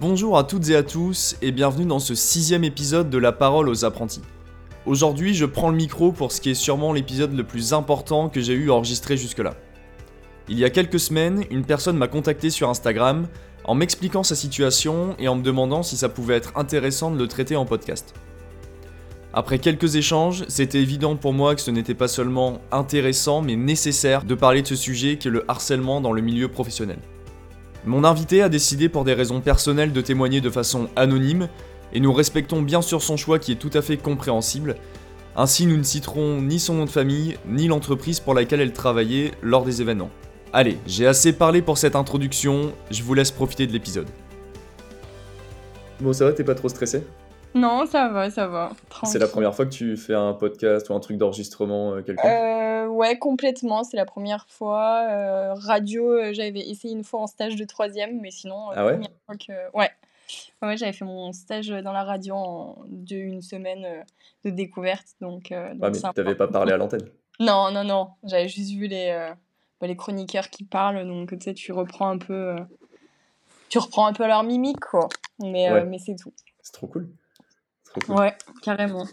Bonjour à toutes et à tous et bienvenue dans ce sixième épisode de La parole aux apprentis. Aujourd'hui, je prends le micro pour ce qui est sûrement l'épisode le plus important que j'ai eu à enregistrer jusque-là. Il y a quelques semaines, une personne m'a contacté sur Instagram en m'expliquant sa situation et en me demandant si ça pouvait être intéressant de le traiter en podcast. Après quelques échanges, c'était évident pour moi que ce n'était pas seulement intéressant mais nécessaire de parler de ce sujet qu'est le harcèlement dans le milieu professionnel. Mon invité a décidé pour des raisons personnelles de témoigner de façon anonyme, et nous respectons bien sûr son choix qui est tout à fait compréhensible. Ainsi, nous ne citerons ni son nom de famille, ni l'entreprise pour laquelle elle travaillait lors des événements. Allez, j'ai assez parlé pour cette introduction, je vous laisse profiter de l'épisode. Bon, ça va, t'es pas trop stressé? Non, ça va, ça va. C'est la première fois que tu fais un podcast ou un truc d'enregistrement euh, quelconque? Euh, Ouais, complètement, c'est la première fois. Euh, radio, euh, j'avais essayé une fois en stage de troisième, mais sinon, euh, Ah ouais? première fois que... Ouais. Ouais, j'avais fait mon stage dans la radio en de une semaine euh, de découverte, donc, euh, donc Ouais, mais sympa. t'avais pas parlé à l'antenne? Non, non, non, j'avais juste vu les, euh, bah, les chroniqueurs qui parlent, donc tu sais, tu reprends un peu, euh, tu reprends un peu leur mimique, quoi. Mais, euh, mais c'est tout. C'est trop cool. C'est trop cool. Ouais, carrément.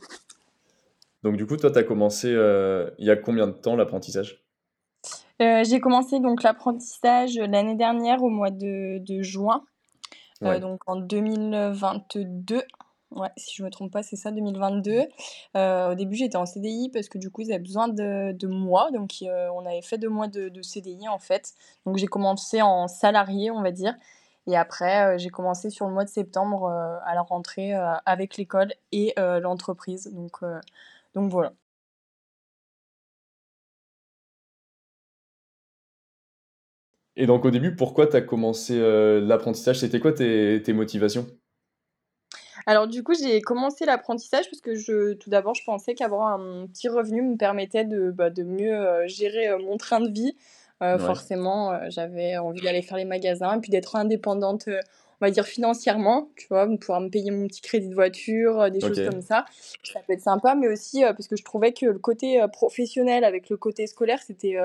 Donc du coup, toi, t'as commencé euh, il y a combien de temps l'apprentissage? Euh, j'ai commencé donc l'apprentissage l'année dernière au mois de, de juin, euh, Ouais. donc en 2022. Ouais, si je me trompe pas, c'est ça, 2022. Euh, au début, j'étais en CDI parce que du coup, ils avaient besoin de, de moi. Donc, euh, on avait fait deux mois de, de CDI en fait. Donc, j'ai commencé en salarié, on va dire. Et après, euh, j'ai commencé sur le mois de septembre euh, à la rentrée euh, avec l'école et euh, l'entreprise. Donc, euh, donc voilà. Et donc au début, pourquoi t'as commencé euh, l'apprentissage? C'était quoi tes, tes motivations? Alors du coup, j'ai commencé l'apprentissage parce que je, tout d'abord, je pensais qu'avoir un petit revenu me permettait de, bah, de mieux gérer mon train de vie. Euh, Ouais. forcément, euh, j'avais envie d'aller faire les magasins et puis d'être indépendante, euh, on va dire financièrement, tu vois, pouvoir me payer mon petit crédit de voiture, des choses comme ça. Ça peut être sympa, mais aussi parce que je trouvais que le côté professionnel avec le côté scolaire, c'était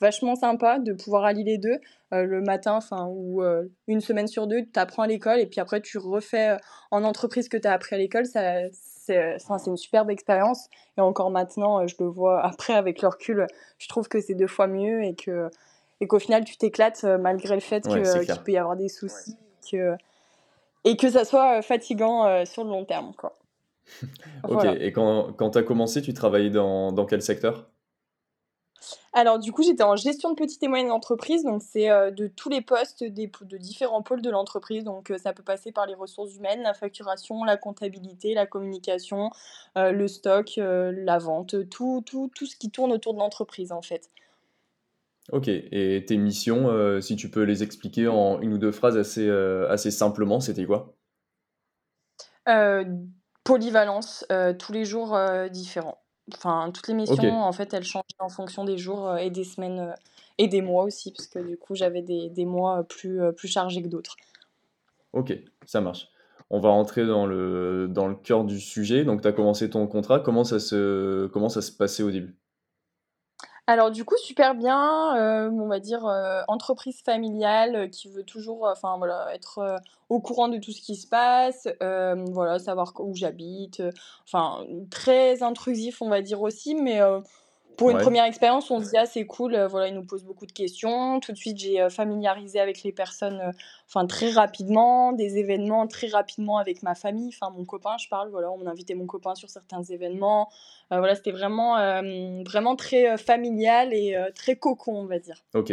vachement sympa de pouvoir allier les deux. Euh, le matin, enfin, ou euh, une semaine sur deux, tu apprends à l'école et puis après tu refais euh, en entreprise que tu as appris à l'école, ça, c'est, enfin, c'est une superbe expérience. Et encore maintenant, euh, je le vois après avec le recul, je trouve que c'est deux fois mieux et que et qu'au final tu t'éclates euh, malgré le fait que, Ouais, euh, qu'il peut y avoir des soucis et que, et que ça soit euh, fatigant euh, sur le long terme. Quoi. Ok, Voilà. et quand, quand t'as commencé, tu travaillais dans, dans quel secteur? Alors du coup, j'étais en gestion de petites et moyennes entreprises, donc c'est euh, de tous les postes des, de différents pôles de l'entreprise. Donc euh, ça peut passer par les ressources humaines, la facturation, la comptabilité, la communication, euh, le stock, la vente, tout, tout, tout ce qui tourne autour de l'entreprise en fait. Ok, et tes missions, si tu peux les expliquer en une ou deux phrases assez, assez simplement, c'était quoi? Polyvalence, tous les jours différents. Enfin, toutes les missions, Ok, en fait, elles changent en fonction des jours euh, et des semaines euh, et des mois aussi, parce que du coup, j'avais des, des mois euh, plus, euh, plus chargés que d'autres. ok, ça marche. On va rentrer dans le, dans le cœur du sujet. Donc, tu as commencé ton contrat. Comment ça se, comment ça se passait au début? Alors du coup, super bien, euh, on va dire euh, entreprise familiale euh, qui veut toujours, être au courant de tout ce qui se passe, voilà, savoir où j'habite, enfin très intrusif, on va dire aussi, mais pour une Ouais, première expérience, on se dit ah c'est cool, euh, voilà, ils nous posent beaucoup de questions. Tout de suite, j'ai euh, familiarisé avec les personnes, euh, enfin très rapidement, des événements très rapidement avec ma famille, enfin mon copain, je parle, voilà, on invitait mon copain sur certains événements. Voilà, c'était vraiment, vraiment très familial et très cocon, on va dire. ok.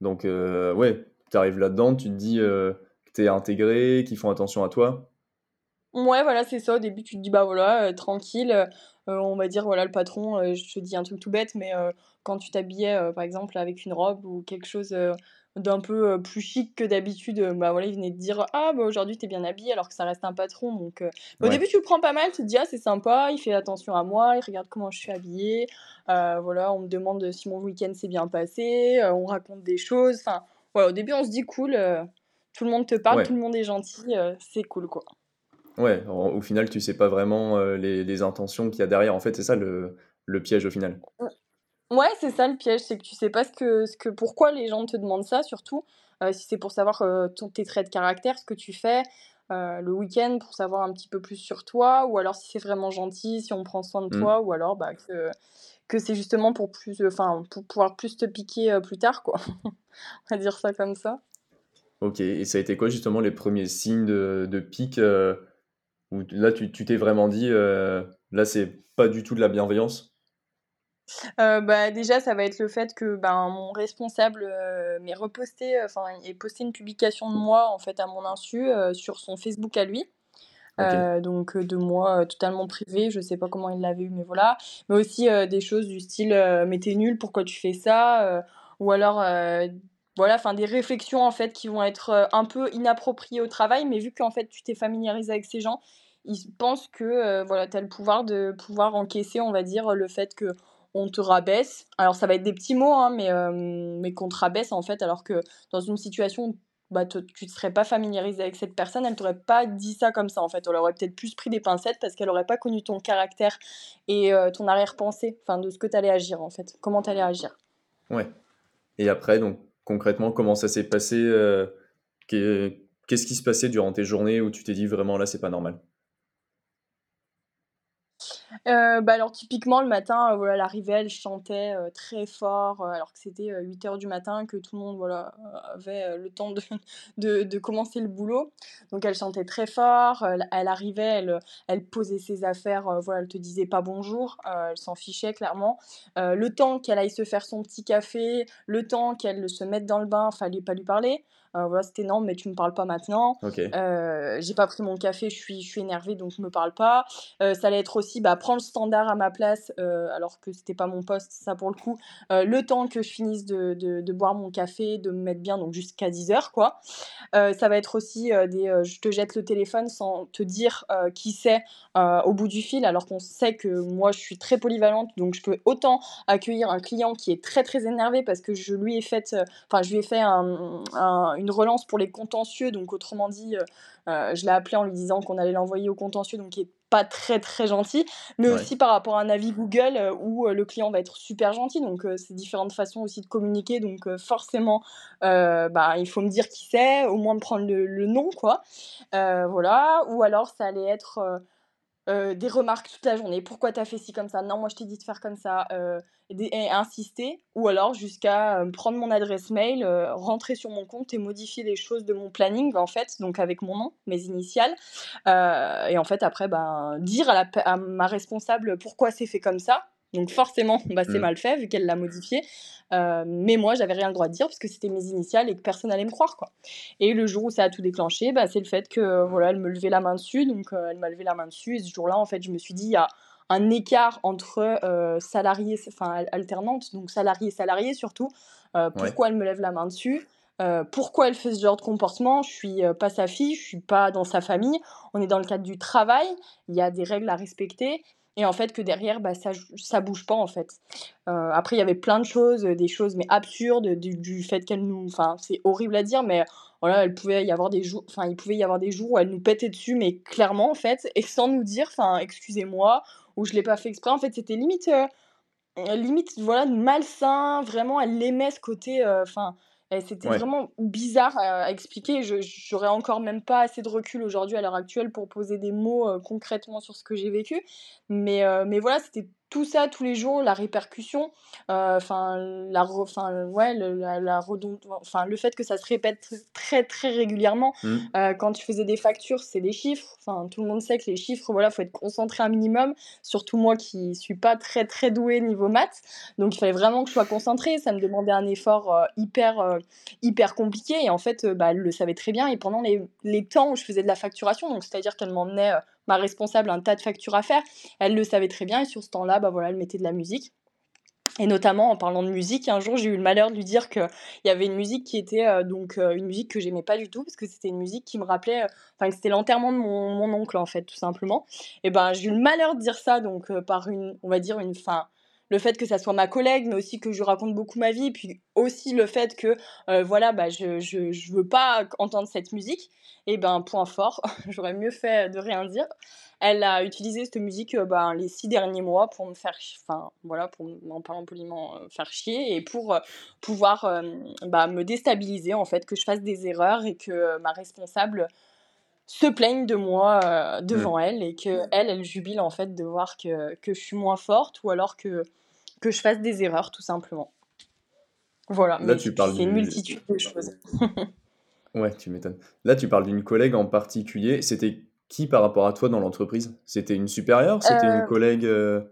Donc, ouais, tu arrives là-dedans, tu te dis que tu es intégré, qu'ils font attention à toi. Ouais, voilà, c'est ça. Au début, tu te dis, bah voilà, euh, tranquille. euh, on va dire, voilà, le patron, euh, je te dis un truc tout bête, mais euh, quand tu t'habillais, euh, par exemple, avec une robe ou quelque chose euh, d'un peu euh, plus chic que d'habitude, euh, bah voilà, il venait te dire, ah, bah aujourd'hui, t'es bien habillé, alors que ça reste un patron. Donc, euh, au Ouais, début, tu le prends pas mal, tu te dis, ah, c'est sympa, il fait attention à moi, il regarde comment je suis habillée. euh, voilà, on me demande si mon week-end s'est bien passé, euh, on raconte des choses. Enfin, voilà, au début, on se dit, cool, euh, tout le monde te parle, tout le monde est gentil, euh, c'est cool, quoi. Ouais, en- au final, tu sais pas vraiment euh, les, les intentions qu'il y a derrière. En fait, c'est ça le, le piège au final. Ouais, c'est ça le piège, c'est que tu sais pas ce que, ce que, pourquoi les gens te demandent ça, surtout si c'est pour savoir ton, tes traits de caractère, ce que tu fais le week-end, pour savoir un petit peu plus sur toi, ou alors si c'est vraiment gentil, si on prend soin de mmh. toi, ou alors bah, que, que c'est justement pour, plus, enfin, pour pouvoir plus te piquer plus tard, quoi. on va dire ça comme ça. Ok, et ça a été quoi justement les premiers signes de, de pique là tu t'es vraiment dit, là c'est pas du tout de la bienveillance? Euh, bah, déjà, ça va être le fait que ben, mon responsable euh, m'ait reposté, enfin, ait posté une publication de moi en fait à mon insu euh, sur son Facebook à lui. donc de moi totalement privé, je sais pas comment il l'avait eu, mais voilà. Mais aussi des choses du style mais t'es nul, pourquoi tu fais ça? Ou alors voilà, enfin des réflexions en fait qui vont être un peu inappropriées au travail, mais vu qu'en fait tu t'es familiarisé avec ces gens, ils pensent que voilà, tu as le pouvoir de pouvoir encaisser, on va dire, le fait que on te rabaisse. Alors ça va être des petits mots, hein, mais, euh, mais qu'on te rabaisse en fait, alors que dans une situation bah, tu ne serais pas familiarisé avec cette personne, elle t'aurait pas dit ça comme ça en fait. Elle aurait peut-être plus pris des pincettes parce qu'elle aurait pas connu ton caractère et euh, ton arrière-pensée, enfin de ce que tu allais agir en fait, comment tu allais agir? Ouais. Et après, donc concrètement, comment ça s'est passé euh, Qu'est-ce qui se passait durant tes journées où tu t'es dit vraiment là, c'est pas normal? Euh, bah alors typiquement le matin, euh, voilà, elle arrivait, elle chantait euh, très fort, alors que c'était 8h du matin, que tout le monde avait le temps de, commencer le boulot. Donc elle chantait très fort, elle, arrivait, elle, elle posait ses affaires, voilà, elle te disait pas bonjour, elle s'en fichait clairement. le temps qu'elle aille se faire son petit café, le temps qu'elle se mette dans le bain, fallait pas lui parler. Euh, voilà, c'était non, mais tu me parles pas maintenant. Euh, j'ai pas pris mon café, je suis, je suis énervée, donc je me parle pas. Euh, ça allait être aussi, bah, prends le standard à ma place, alors que c'était pas mon poste, ça pour le coup. le temps que je finisse de, de, de, boire mon café, de me mettre bien, donc jusqu'à 10 heures, quoi. ça va être aussi des, je te jette le téléphone sans te dire qui c'est au bout du fil, alors qu'on sait que moi, je suis très polyvalente, donc je peux autant accueillir un client qui est très très énervé parce que je lui ai fait, enfin, je lui ai fait un, un, une relance pour les contentieux. Donc, autrement dit, euh, euh, je l'ai appelé en lui disant qu'on allait l'envoyer au contentieux, donc qui est pas très très gentil, mais aussi par rapport à un avis Google euh, où le client va être super gentil. Donc, c'est différentes façons aussi de communiquer. Donc, forcément, bah, il faut me dire qui c'est, au moins me prendre le, le nom, quoi. voilà. Ou alors, ça allait être euh, des remarques toute la journée. Pourquoi t'as fait ci comme ça? Non, moi je t'ai dit de faire comme ça. Euh, et, insister. Ou alors jusqu'à euh, prendre mon adresse mail, rentrer sur mon compte et modifier les choses de mon planning, en fait, donc avec mon nom, mes initiales. et en fait, après, ben, dire à, à ma responsable pourquoi c'est fait comme ça. Donc forcément, bah, c'est mmh. mal fait vu qu'elle l'a modifié. Euh, mais moi, j'avais rien le droit de dire parce que c'était mes initiales et que personne n'allait me croire. Quoi. Et le jour où ça a tout déclenché, bah, c'est le fait que voilà, elle me levait la main dessus. Donc euh, elle m'a levé la main dessus. Et ce jour-là, en fait, je me suis dit, il y a un écart entre euh, salariés, enfin alternante, donc salarié salarié surtout. pourquoi elle me lève la main dessus? Pourquoi elle fait ce genre de comportement? Je suis pas sa fille, je suis pas dans sa famille. On est dans le cadre du travail, il y a des règles à respecter et en fait que derrière bah, ça ça bouge pas en fait. Euh, après il y avait plein de choses des choses mais absurdes du, fait qu'elle nous enfin c'est horrible à dire mais voilà elle pouvait y avoir des jours enfin il pouvait y avoir des jours où elle nous pétait dessus mais clairement en fait et sans nous dire enfin excusez-moi ou je l'ai pas fait exprès. En fait c'était limite euh, limite voilà malsain vraiment elle aimait ce côté euh, c'était vraiment bizarre à, expliquer. Je j'aurais encore même pas assez de recul aujourd'hui à l'heure actuelle pour poser des mots concrètement sur ce que j'ai vécu. Mais, mais voilà, c'était tout ça tous les jours, la répercussion, euh, enfin la, enfin ouais, le, la, la enfin le fait que ça se répète très très régulièrement. Mmh. Euh, quand tu faisais des factures, c'est des chiffres. Enfin tout le monde sait que les chiffres, voilà, faut être concentré un minimum. Surtout moi qui suis pas très très douée niveau maths, donc il fallait vraiment que je sois concentrée. Ça me demandait un effort euh, hyper hyper compliqué et en fait, bah, elle le savait très bien. Et pendant les, les temps où je faisais de la facturation, donc c'est-à-dire qu'elle m'emmenait ma responsable un tas de factures à faire. Elle le savait très bien et sur ce temps-là, bah voilà, elle mettait de la musique. Et notamment en parlant de musique, un jour j'ai eu le malheur de lui dire qu'il y avait une musique qui était euh, donc euh, une musique que j'aimais pas du tout parce que c'était une musique qui me rappelait, euh, enfin que c'était l'enterrement de mon, oncle en fait tout simplement. Et ben j'ai eu le malheur de dire ça donc par une, on va dire une, fin, le fait que ça soit ma collègue, mais aussi que je raconte beaucoup ma vie, puis aussi le fait que euh, voilà, bah, je, je, veux pas entendre cette musique, et ben point fort, j'aurais mieux fait de rien dire. Elle a utilisé cette musique euh, ben, les six derniers mois pour me faire, enfin voilà, pour en parlant poliment, euh, faire chier et pour pouvoir bah, me déstabiliser en fait, que je fasse des erreurs et que ma responsable se plaignent de moi euh, devant mmh. elle et que elle, elle jubile en fait de voir que, que je suis moins forte ou alors que, que je fasse des erreurs tout simplement. Voilà, Là, tu parles c'est une multitude de choses. ouais, tu m'étonnes. Là, tu parles d'une collègue en particulier. C'était qui par rapport à toi dans l'entreprise? C'était une supérieure? C'était une euh, collègue euh,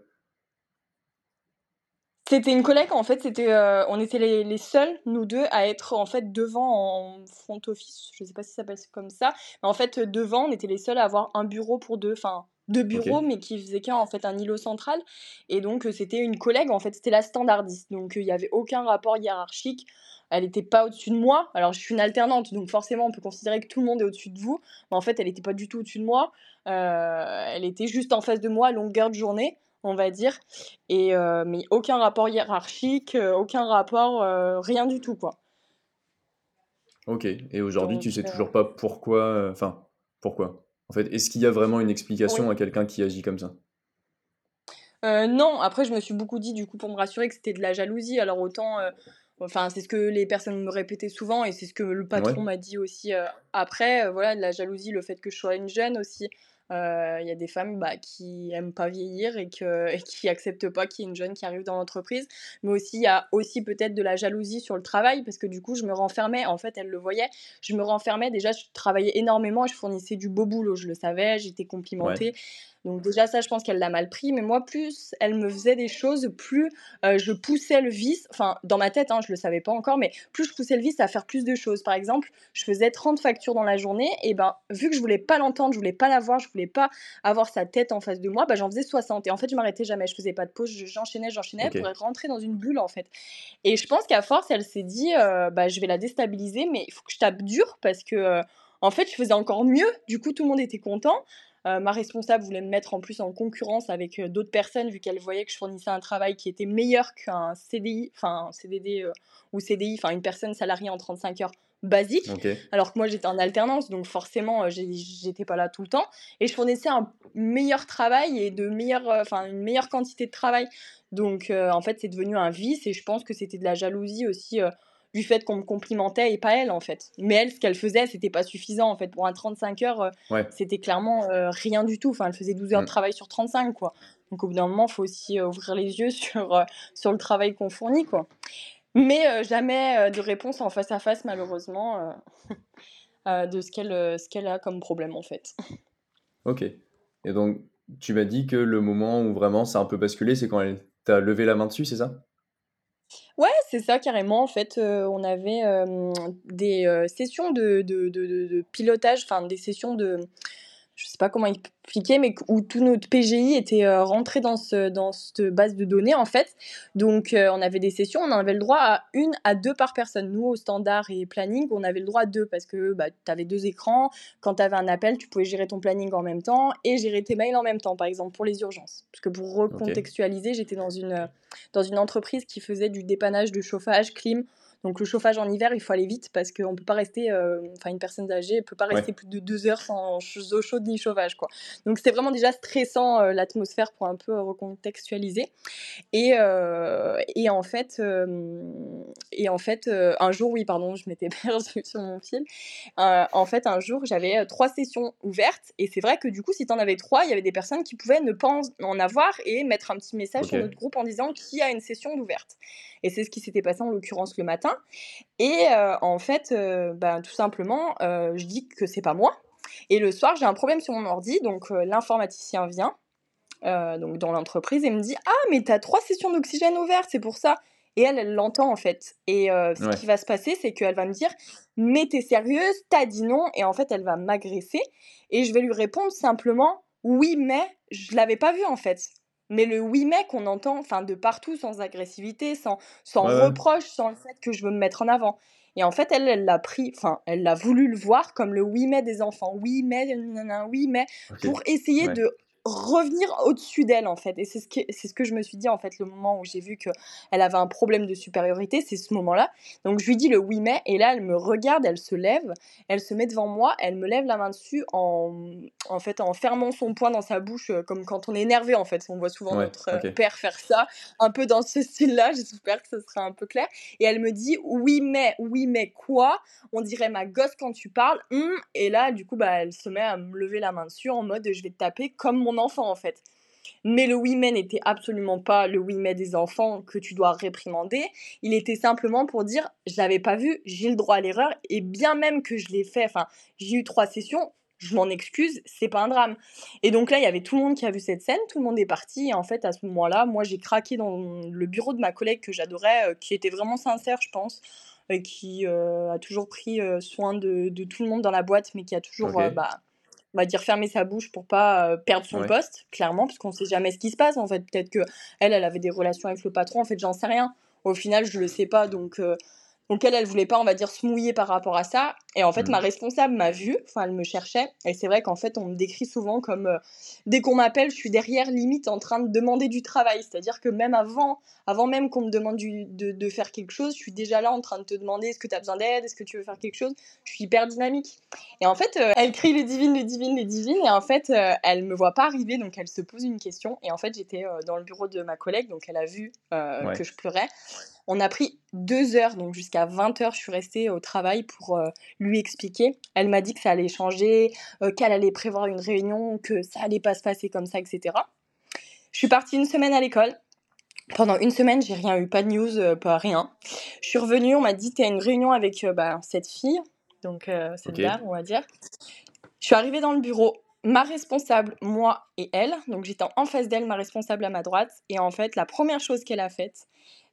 c'était une collègue, en fait, c'était, euh, on était les, les, seuls, nous deux, à être en fait devant en front office, je sais pas si ça s'appelle comme ça, mais en fait, devant, on était les seuls à avoir un bureau pour deux, enfin, deux bureaux, mais qui faisait qu'un, en fait, un îlot central. Et donc, euh, c'était une collègue, en fait, c'était la standardiste. Donc, euh, il n'y avait aucun rapport hiérarchique. Elle n'était pas au-dessus de moi. Alors, je suis une alternante, donc forcément, on peut considérer que tout le monde est au-dessus de vous. Mais en fait, elle n'était pas du tout au-dessus de moi. elle était juste en face de moi à longueur de journée on va dire. Et, euh, mais aucun rapport hiérarchique, euh, aucun rapport, euh, rien du tout, quoi. Ok, et aujourd'hui, tu sais toujours pas pourquoi. Enfin, pourquoi? En fait, est-ce qu'il y a vraiment une explication à quelqu'un qui agit comme ça? Non, après, je me suis beaucoup dit, du coup, pour me rassurer, que c'était de la jalousie. Alors, autant. Enfin, c'est ce que les personnes me répétaient souvent et c'est ce que le patron m'a dit aussi après. voilà, de la jalousie, le fait que je sois une jeune aussi. Il euh, y a des femmes bah, qui aiment pas vieillir et, que, et qui acceptent pas qu'il y ait une jeune qui arrive dans l'entreprise. Mais aussi, il y a aussi peut-être de la jalousie sur le travail parce que du coup, je me renfermais. En fait, elle le voyait. Je me renfermais. Déjà, je travaillais énormément. Je fournissais du beau boulot. Je le savais. J'étais complimentée. Donc déjà ça, je pense qu'elle l'a mal pris. Mais moi, plus elle me faisait des choses, plus euh, je poussais le vice. Enfin, dans ma tête, hein, je le savais pas encore, mais plus je poussais le vice à faire plus de choses. Par exemple, je faisais 30 factures dans la journée. Et ben, vu que je voulais pas l'entendre, je voulais pas la voir, je voulais pas avoir sa tête en face de moi, ben, j'en faisais 60. Et en fait, je m'arrêtais jamais. Je faisais pas de pause. J'enchaînais, j'enchaînais pour rentrer dans une bulle en fait. Et je pense qu'à force, elle s'est dit, euh, bah, je vais la déstabiliser, mais il faut que je tape dur parce que euh, en fait, je faisais encore mieux. Du coup, tout le monde était content. Euh, ma responsable voulait me mettre en plus en concurrence avec euh, d'autres personnes vu qu'elle voyait que je fournissais un travail qui était meilleur qu'un CDI, enfin CDD euh, ou CDI, enfin une personne salariée en 35 heures basique. Alors que moi j'étais en alternance, donc forcément j'étais pas là tout le temps et je fournissais un meilleur travail et de meilleure, enfin une meilleure quantité de travail. Donc en fait c'est devenu un vice et je pense que c'était de la jalousie aussi du fait qu'on me complimentait et pas elle en fait. Mais elle, ce qu'elle faisait, c'était pas suffisant en fait. Pour un 35 heures, euh, c'était clairement euh, rien du tout. Enfin, elle faisait 12 heures de mm. travail sur 35 quoi. Donc au bout d'un moment, il faut aussi euh, ouvrir les yeux sur, sur le travail qu'on fournit quoi. Mais jamais de réponse en face à face malheureusement de ce qu'elle qu'elle a comme problème en fait. Ok. Et donc tu m'as dit que le moment où vraiment ça a un peu basculé, c'est quand elle t'a levé la main dessus, c'est ça? Ouais, c'est ça carrément. En fait, euh, on avait des euh, sessions de, de, de, de pilotage, enfin des sessions de, je sais pas comment expliquer, mais où tout notre PGI était euh, rentré dans, ce, dans cette base de données, en fait. Donc, euh, on avait des sessions, on avait le droit à une à deux par personne. Nous, au standard et planning, on avait le droit à deux parce que bah, tu avais deux écrans. Quand tu avais un appel, tu pouvais gérer ton planning en même temps et gérer tes mails en même temps, par exemple, pour les urgences. Parce que pour recontextualiser, j'étais dans une, dans une entreprise qui faisait du dépannage de chauffage, clim, donc le chauffage en hiver, il faut aller vite parce qu'on peut pas rester, euh, enfin une personne âgée peut pas rester plus de deux heures sans eau chaude ni chauffage quoi. Donc c'était vraiment déjà stressant euh, l'atmosphère pour un peu euh, recontextualiser. Et, et en fait, et en fait, un jour, oui pardon, je m'étais perdue sur mon fil. en fait, un jour, j'avais trois sessions ouvertes et c'est vrai que du coup, si tu en avais trois, il y avait des personnes qui pouvaient ne pas en avoir et mettre un petit message sur notre groupe en disant qui a une session ouverte. Et c'est ce qui s'était passé en l'occurrence le matin. Et euh, en fait, euh, ben, tout simplement, euh, je dis que c'est pas moi. Et le soir, j'ai un problème sur mon ordi, donc l'informaticien vient. donc dans l'entreprise et me dit ah mais t'as trois sessions d'oxygène ouvertes c'est pour ça et elle elle l'entend en fait. Et ce qui va se passer c'est qu'elle va me dire mais t'es sérieuse? T'as dit non et en fait elle va m'agresser. Et je vais lui répondre simplement oui mais je l'avais pas vu en fait mais le oui mais qu'on entend enfin de partout sans agressivité sans sans reproche sans le fait que je veux me mettre en avant. Et en fait elle elle l'a pris enfin elle l'a voulu le voir comme le oui mais des enfants. Oui mais oui mais pour essayer de revenir au-dessus d'elle en fait. Et c'est ce, que, c'est ce que je me suis dit en fait le moment où j'ai vu qu'elle avait un problème de supériorité, c'est ce moment-là. Donc je lui dis le oui mais et là elle me regarde, elle se lève, elle se met devant moi, elle me lève la main dessus en, en fait en fermant son poing dans sa bouche euh, comme quand on est énervé en fait. On voit souvent notre euh, père faire ça, un peu dans ce style-là. J'espère que ce sera un peu clair. Et elle me dit oui mais oui mais quoi? On dirait ma gosse quand tu parles. Hum. Et là du coup bah elle se met à me lever la main dessus en mode je vais te taper comme mon enfant en fait. Mais le mais n'était absolument pas le mais des enfants que tu dois réprimander. Il était simplement pour dire je l'avais pas vu, j'ai le droit à l'erreur et bien même que je l'ai fait, enfin j'ai eu trois sessions, je m'en excuse, c'est pas un drame. Et donc là, il y avait tout le monde qui a vu cette scène, tout le monde est parti. Et en fait, à ce moment-là, moi, j'ai craqué dans le bureau de ma collègue que j'adorais, euh, qui était vraiment sincère, je pense, et qui euh, a toujours pris euh, soin de, tout le monde dans la boîte, mais qui a toujours bah, on va dire fermer sa bouche pour pas euh, perdre son poste, clairement, parce qu'on sait jamais ce qui se passe. En fait, peut-être que elle, elle avait des relations avec le patron. En fait, j'en sais rien. Au final, je le sais pas. Donc, euh, donc elle, elle voulait pas, on va dire, se mouiller par rapport à ça. Et en fait, ma mmh. responsable m'a vue, enfin, elle me cherchait. Et c'est vrai qu'en fait, on me décrit souvent comme, euh, dès qu'on m'appelle, je suis derrière, limite, en train de demander du travail. C'est-à-dire que même avant, avant même qu'on me demande de, de, faire quelque chose, je suis déjà là en train de te demander est-ce que tu as besoin d'aide, est-ce que tu veux faire quelque chose? Je suis hyper dynamique. Et en fait, euh, elle crie les divines, les divines, les divines. Et en fait, euh, elle me voit pas arriver, donc elle se pose une question. Et en fait, j'étais dans le bureau de ma collègue, donc elle a vu que je pleurais. On a pris deux heures, donc jusqu'à 20 heures, je suis restée au travail pour euh, lui expliquer. Elle m'a dit que ça allait changer, euh, qu'elle allait prévoir une réunion, que ça allait pas se passer comme ça, etc. Je suis partie une semaine à l'école. Pendant une semaine, j'ai rien eu, pas de news, euh, pas rien. Je suis revenue, on m'a dit tu as une réunion avec bah, cette fille, donc cette dame, on va dire. Je suis arrivée dans le bureau, ma responsable, moi et elle, donc j'étais en face d'elle, ma responsable à ma droite, et en fait, la première chose qu'elle a faite,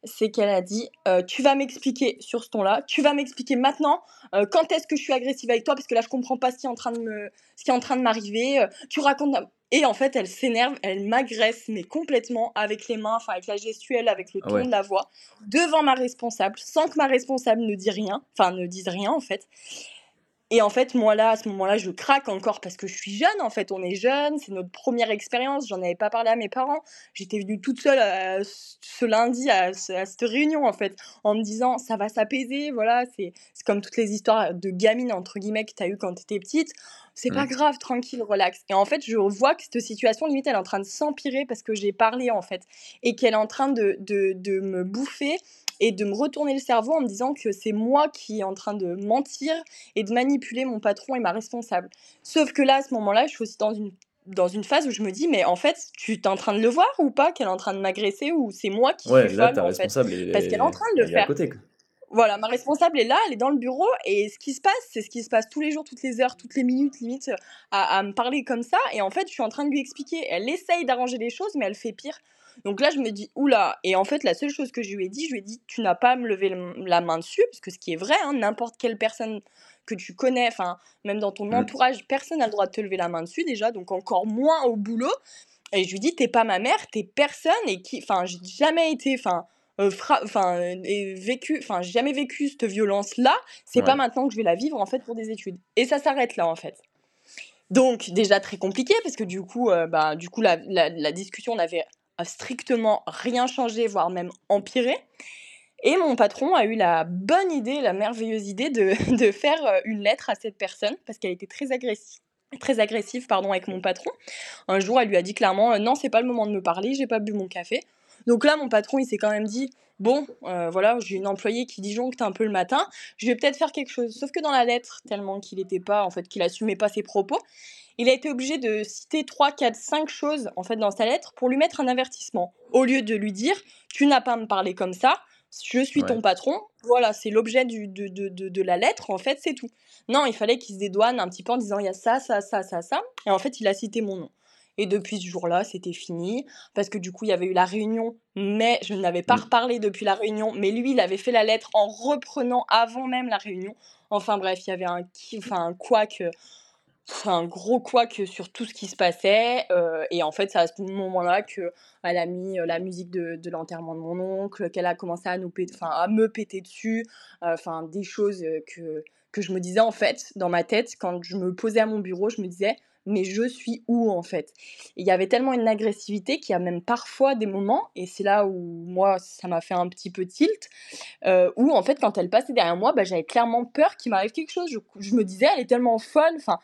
c'est qu'elle a dit euh, Tu vas m'expliquer sur ce ton-là, tu vas m'expliquer maintenant euh, quand est-ce que je suis agressive avec toi, parce que là, je comprends pas ce qui est en train de me, ce qui est en train de m'arriver. Euh, tu racontes. Et en fait, elle s'énerve, elle m'agresse, mais complètement avec les mains, enfin avec la gestuelle, avec le ton de la voix, devant ma responsable, sans que ma responsable ne dise rien, enfin ne dise rien en fait. Et en fait, moi là, à ce moment-là, je craque encore parce que je suis jeune. En fait, on est jeune, c'est notre première expérience. J'en avais pas parlé à mes parents. J'étais venue toute seule euh, ce lundi à, cette réunion, en fait, en me disant ça va s'apaiser. Voilà, c'est comme toutes les histoires de gamines, entre guillemets, que tu as eues quand tu étais petite. C'est pas mmh. grave, tranquille, relax. Et en fait, je vois que cette situation, limite, elle est en train de s'empirer parce que j'ai parlé, en fait, et qu'elle est en train de, de, de me bouffer et de me retourner le cerveau en me disant que c'est moi qui est en train de mentir et de manipuler mon patron et ma responsable. Sauf que là, à ce moment-là, je suis aussi dans une dans une phase où je me dis mais en fait tu es en train de le voir ou pas qu'elle est en train de m'agresser ou c'est moi qui ouais, suis là, ta responsable parce qu'elle est en train de le faire. Voilà, ma responsable est là, elle est dans le bureau, et ce qui se passe, c'est ce qui se passe tous les jours, toutes les heures, toutes les minutes, limite, à, à, me parler comme ça, et en fait, je suis en train de lui expliquer. Elle essaye d'arranger les choses, mais elle fait pire. Donc là, je me dis, oula. Et en fait, la seule chose que je lui ai dit, je lui ai dit, tu n'as pas à me lever la main dessus, parce que ce qui est vrai, hein, n'importe quelle personne que tu connais, enfin, même dans ton mmh. entourage, personne n'a le droit de te lever la main dessus déjà, donc encore moins au boulot. Et je lui dis, t'es pas ma mère, t'es personne, et qui, enfin, j'ai jamais été, enfin, euh, enfin, vécu, enfin, j'ai jamais vécu cette violence-là. C'est pas maintenant que je vais la vivre en fait pour des études. Et ça s'arrête là en fait. Donc déjà très compliqué parce que du coup, euh, bah, du coup la, la, la discussion n'avait a strictement rien changé, voire même empiré. Et mon patron a eu la bonne idée, la merveilleuse idée de, de faire euh, une lettre à cette personne parce qu'elle était très agressive très agressive pardon avec mon patron. Un jour, elle lui a dit clairement euh, non, c'est pas le moment de me parler, j'ai pas bu mon café. Donc là, mon patron, il s'est quand même dit bon, euh, voilà, j'ai une employée qui disjoncte un peu le matin, je vais peut-être faire quelque chose. Sauf que dans la lettre, tellement qu'il n'était pas, en fait, qu'il assumait pas ses propos, il a été obligé de citer 3, 4, 5 choses en fait dans sa lettre pour lui mettre un avertissement. Au lieu de lui dire tu n'as pas à me parler comme ça, je suis ton patron, voilà, c'est l'objet de, de, de, la lettre, en fait, c'est tout. Non, il fallait qu'il se dédouane un petit peu en disant il y a ça, ça, ça, ça, ça. Et en fait, il a cité mon nom. Et depuis ce jour-là, c'était fini, parce que du coup, il y avait eu la réunion, mais je n'avais pas reparlé depuis la réunion, mais lui, il avait fait la lettre en reprenant avant même la réunion. Enfin bref, il y avait un, enfin, un couac un gros couac sur tout ce qui se passait. Et en fait, c'est à ce moment-là qu'elle a mis la musique de, de l'enterrement de mon oncle, qu'elle a commencé à, nous à me péter dessus. Enfin, des choses que, que je me disais en fait dans ma tête quand je me posais à mon bureau. Je me disais, mais je suis où en fait? Il y avait tellement une agressivité qu'il y a même parfois des moments, et c'est là où moi ça m'a fait un petit peu tilt, où en fait quand elle passait derrière moi, bah, j'avais clairement peur qu'il m'arrive quelque chose. Je, me disais, elle est tellement folle, enfin,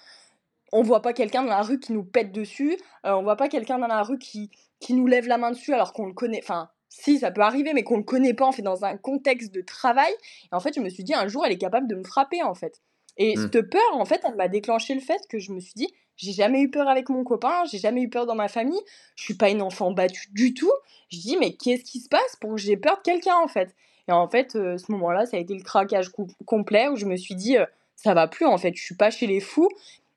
on voit pas quelqu'un dans la rue qui nous pète dessus, euh, on voit pas quelqu'un dans la rue qui, qui nous lève la main dessus alors qu'on le connaît, enfin si, ça peut arriver, mais qu'on ne connaît pas, en fait, dans un contexte de travail. Et en fait, je me suis dit, un jour, elle est capable de me frapper, en fait. Et mmh. cette peur, en fait, elle m'a déclenché le fait que je me suis dit, j'ai jamais eu peur avec mon copain, j'ai jamais eu peur dans ma famille, je suis pas une enfant battue du tout. Je dis, mais qu'est-ce qui se passe pour que j'ai peur de quelqu'un, en fait? Et en fait, euh, ce moment-là, ça a été le craquage complet où je me suis dit, euh, ça va plus, en fait, je suis pas chez les fous.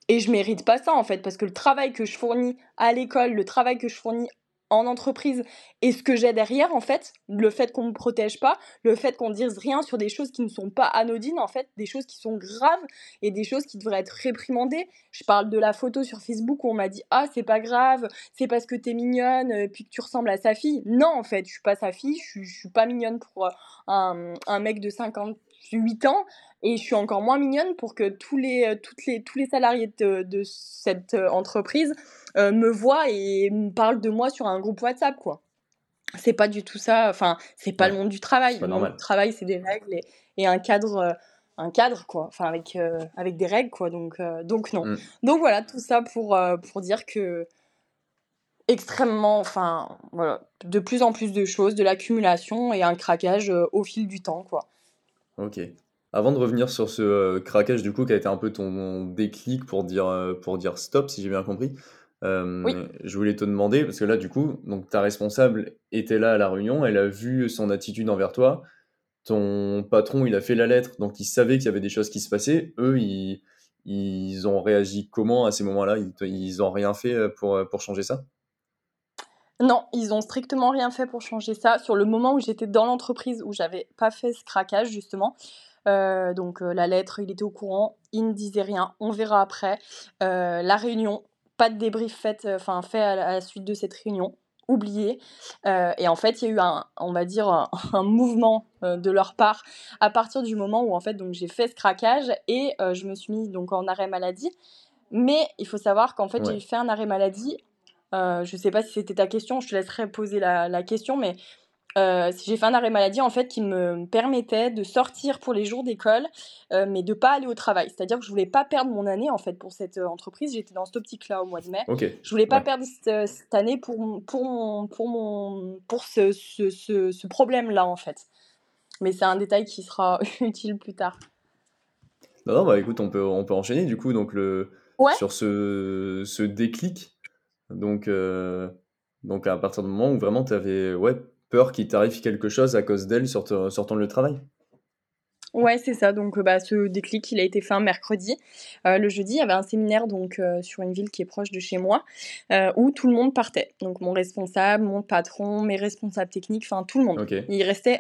Et je mérite pas ça en fait, parce que le travail que je fournis à l'école, le travail que je fournis en entreprise et ce que j'ai derrière en fait le fait qu'on me protège pas le fait qu'on dise rien sur des choses qui ne sont pas anodines en fait des choses qui sont graves et des choses qui devraient être réprimandées. Je parle de la photo sur Facebook où on m'a dit ah c'est pas grave c'est parce que t'es mignonne euh, puis que tu ressembles à sa fille non en fait je suis pas sa fille je suis, suis pas mignonne pour euh, un, mec de 58 ans et je suis encore moins mignonne pour que tous les, euh, toutes les, tous les salariés de, de cette entreprise euh, me voit et me parle de moi sur un groupe WhatsApp, quoi. C'est pas du tout ça. Enfin, c'est pas le monde du travail. Le monde du travail, c'est des règles et, un cadre euh, un cadre quoi enfin avec euh, avec des règles quoi donc donc non mm. donc voilà tout ça pour pour dire que extrêmement enfin voilà de plus en plus de choses de l'accumulation et un craquage au fil du temps quoi ok avant de revenir sur ce craquage du coup qui a été un peu ton déclic pour dire pour dire stop si j'ai bien compris euh, je voulais te demander, parce que là, du coup, donc ta responsable était là à la réunion, elle a vu son attitude envers toi. Ton patron, il a fait la lettre, donc il savait qu'il y avait des choses qui se passaient. Eux, ils, ils ont réagi comment à ces moments-là? Ils, ils ont rien fait euh, pour, euh, pour changer ça? Non, ils ont strictement rien fait pour changer ça. Sur le moment où j'étais dans l'entreprise, où j'avais pas fait ce craquage, justement, donc la lettre, il était au courant, il ne disait rien, on verra après. la réunion, pas de débrief fait, euh, enfin fait à la, suite de cette réunion oublié. Euh, et en fait, il y a eu un, on va dire, un, mouvement euh, de leur part à partir du moment où en fait, donc j'ai fait ce craquage et je me suis mis donc en arrêt maladie. Mais il faut savoir qu'en fait, j'ai fait un arrêt maladie. Je sais pas si c'était ta question, je te laisserai poser la, la question, mais euh, j'ai fait un arrêt maladie en fait qui me permettait de sortir pour les jours d'école, euh, mais de pas aller au travail. C'est-à-dire que je voulais pas perdre mon année en fait pour cette euh, entreprise. J'étais dans cette optique-là au mois de mai. Je voulais pas perdre cette, année pour pour mon pour mon pour ce, ce, ce, problème-là en fait. Mais c'est un détail qui sera utile plus tard. Non, non, bah écoute, on peut on peut enchaîner du coup donc le sur ce, ce déclic. Donc donc à partir du moment où vraiment tu avais ouais peur qu'il t'arrive quelque chose à cause d'elle sur, sur ton lieu de travail. Ouais, c'est ça. Donc, bah, ce déclic, il a été fait un mercredi. Euh, le jeudi, il y avait un séminaire donc euh, sur une ville qui est proche de chez moi, euh, où tout le monde partait. Donc, mon responsable, mon patron, mes responsables techniques, enfin tout le monde. Il restait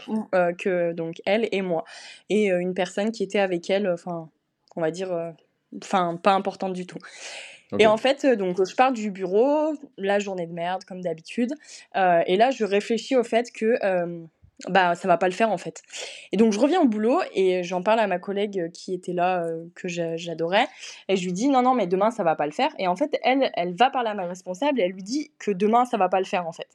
que donc elle et moi et une personne qui était avec elle, enfin, on va dire, enfin, pas importante du tout. Et en fait, euh, donc, je pars du bureau, la journée de merde, comme d'habitude. Euh, et là, je réfléchis au fait que euh, bah ça va pas le faire en fait. Et donc je reviens au boulot et j'en parle à ma collègue qui était là que j'adorais et je lui dis non non mais demain ça va pas le faire et en fait elle elle va parler à ma responsable et elle lui dit que demain ça va pas le faire en fait.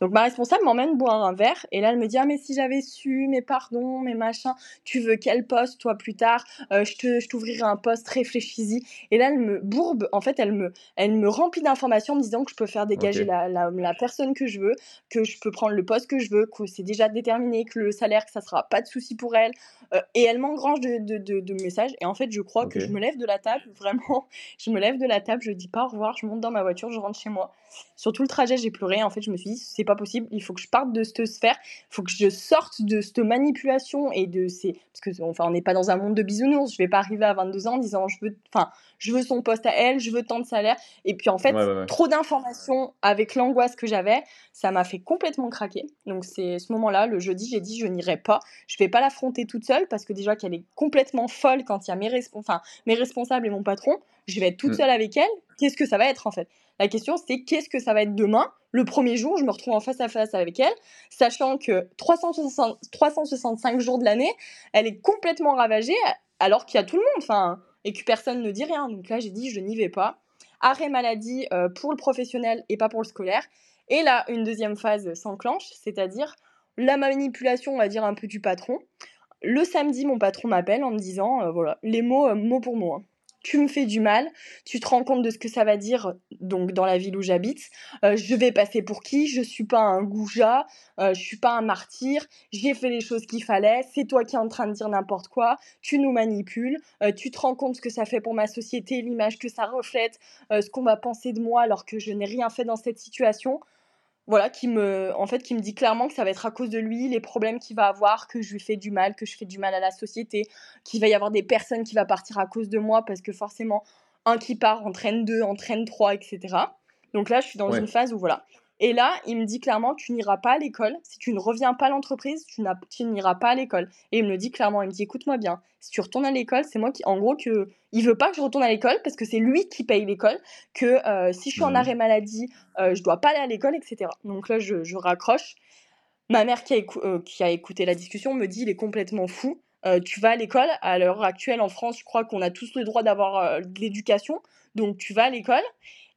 Donc ma responsable m'emmène boire un verre et là elle me dit ah mais si j'avais su, mais pardon, mais machin, tu veux quel poste toi plus tard? Euh, Je t'ouvrirai un poste, réfléchis-y. Et là elle me bourbe, en fait elle me elle me remplit d'informations en me disant que je peux faire dégager la, la, la, personne que je veux, que je peux prendre le poste que je veux, que c'est déjà déterminé, que le salaire que ça sera pas de souci pour elle. Euh, et elle m'engrange de, de, de, de, messages et en fait je crois que je me lève de la table, vraiment, je me lève de la table, je dis pas au revoir, je monte dans ma voiture, je rentre chez moi. Sur tout le trajet j'ai pleuré, en fait je me suis dit c'est pas possible, il faut que je parte de cette sphère, il faut que je sorte de cette manipulation et de ces. Parce que, enfin, on n'est pas dans un monde de bisounours, je vais pas arriver à 22 ans en disant je veux, enfin, je veux son poste à elle, je veux tant de salaire. Et puis, en fait, trop d'informations avec l'angoisse que j'avais, ça m'a fait complètement craquer. Donc, c'est ce moment-là, le jeudi, j'ai dit je n'irai pas, je vais pas l'affronter toute seule parce que déjà qu'elle est complètement folle quand il y a mes, enfin, mes responsables et mon patron, je vais être toute mm. seule avec elle. Qu'est-ce que ça va être en fait? La question, c'est qu'est-ce que ça va être demain Le premier jour, je me retrouve en face à face avec elle, sachant que 365 jours de l'année, elle est complètement ravagée, alors qu'il y a tout le monde, enfin, et que personne ne dit rien. Donc là, j'ai dit, je n'y vais pas. arrêt maladie pour le professionnel et pas pour le scolaire. Et là, une deuxième phase s'enclenche, c'est-à-dire la manipulation, on va dire, un peu du patron. Le samedi, mon patron m'appelle en me disant, voilà, les mots mot pour mot. Hein tu me fais du mal, tu te rends compte de ce que ça va dire donc dans la ville où j'habite, euh, je vais passer pour qui, je suis pas un goujat, euh, je suis pas un martyr, j'ai fait les choses qu'il fallait, c'est toi qui es en train de dire n'importe quoi, tu nous manipules, euh, tu te rends compte ce que ça fait pour ma société, l'image que ça reflète, ce qu'on va penser de moi alors que je n'ai rien fait dans cette situation voilà, qui me, en fait, qui me dit clairement que ça va être à cause de lui, les problèmes qu'il va avoir, que je lui fais du mal, que je fais du mal à la société, qu'il va y avoir des personnes qui vont partir à cause de moi parce que forcément, un qui part entraîne deux, entraîne trois, etc. Donc là, je suis dans une phase où voilà, et là, il me dit clairement, tu n'iras pas à l'école. Si tu ne reviens pas à l'entreprise, tu, n'iras pas à l'école. Et il me le dit clairement, il me dit, écoute-moi bien, si tu retournes à l'école, c'est moi qui, en gros, que il veut pas que je retourne à l'école parce que c'est lui qui paye l'école, que euh, si je suis en mmh. arrêt maladie, euh, je dois pas aller à l'école, etc. Donc là, je, raccroche. Ma mère qui a, euh, qui a, écouté la discussion me dit, il est complètement fou. tu vas à l'école. À l'heure actuelle, en France, je crois qu'on a tous le droit d'avoir de l'éducation. Donc, tu vas à l'école.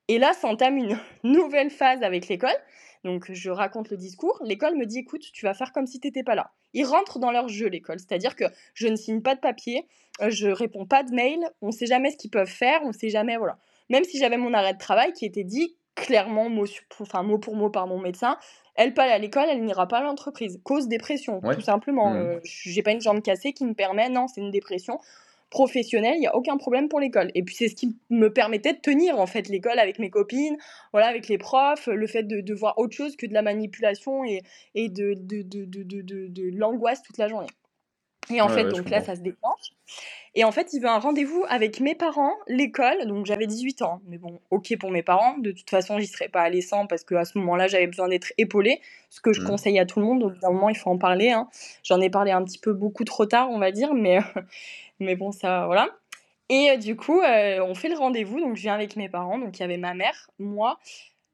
Et là, s'entame une nouvelle phase avec l'école. Donc, je raconte le discours. L'école me dit écoute, tu vas faire comme si tu n'étais pas là. Ils rentrent dans leur jeu, l'école. C'est-à-dire que je ne signe pas de papier, euh, je réponds pas de mail, on ne sait jamais ce qu'ils peuvent faire, on ne sait jamais. Voilà. Même si j'avais mon arrêt de travail qui était dit clairement, mot, enfin, mot pour mot par mon médecin, elle pas à l'école, elle n'ira pas à l'entreprise. Cause dépression, tout simplement. Je mmh. Euh, j'ai pas une jambe cassée qui me permet, non, c'est une dépression professionnel, il n'y a aucun problème pour l'école. Et puis c'est ce qui me permettait de tenir en fait l'école avec mes copines, voilà, avec les profs, le fait de, de voir autre chose que de la manipulation et, et de, de, de l'angoisse toute la journée. Et en fait, donc là, ça se déclenche. Et en fait, il veut un rendez-vous avec mes parents, l'école. Donc j'avais 18 ans. Mais bon, ok pour mes parents. De toute façon, j'y serais pas allée sans parce qu'à ce moment-là, j'avais besoin d'être épaulée. Ce que je mmh. conseille à tout le monde. Au bout d'un moment, il faut en parler. Hein. J'en ai parlé un petit peu beaucoup trop tard, on va dire. Mais, mais bon, ça, voilà. Et euh, du coup, euh, on fait le rendez-vous. Donc je viens avec mes parents. Donc il y avait ma mère, moi,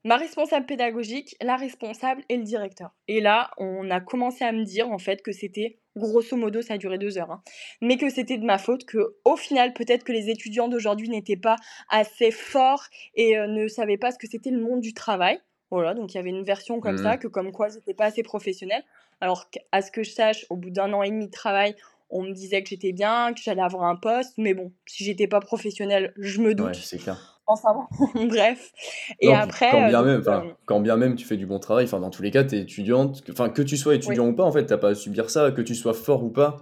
ma responsable pédagogique, la responsable et le directeur. Et là, on a commencé à me dire en fait que c'était grosso modo, ça a duré deux heures, hein, mais que c'était de ma faute, que au final, peut-être que les étudiants d'aujourd'hui n'étaient pas assez forts et euh, ne savaient pas ce que c'était le monde du travail. Voilà, donc il y avait une version comme ça, mmh. que comme quoi c'était pas assez professionnel. Alors à ce que je sache, au bout d'un an et demi de travail, on me disait que j'étais bien, que j'allais avoir un poste, mais bon, si j'étais pas professionnel, je me doute. Ouais, c'est clair. Enfin bref. Et après. Quand bien, euh, même, euh, quand bien même tu fais du bon travail, enfin, dans tous les cas, tu es étudiante. Enfin, que tu sois étudiant ou pas, en fait, t'as pas à subir ça, que tu sois fort ou pas.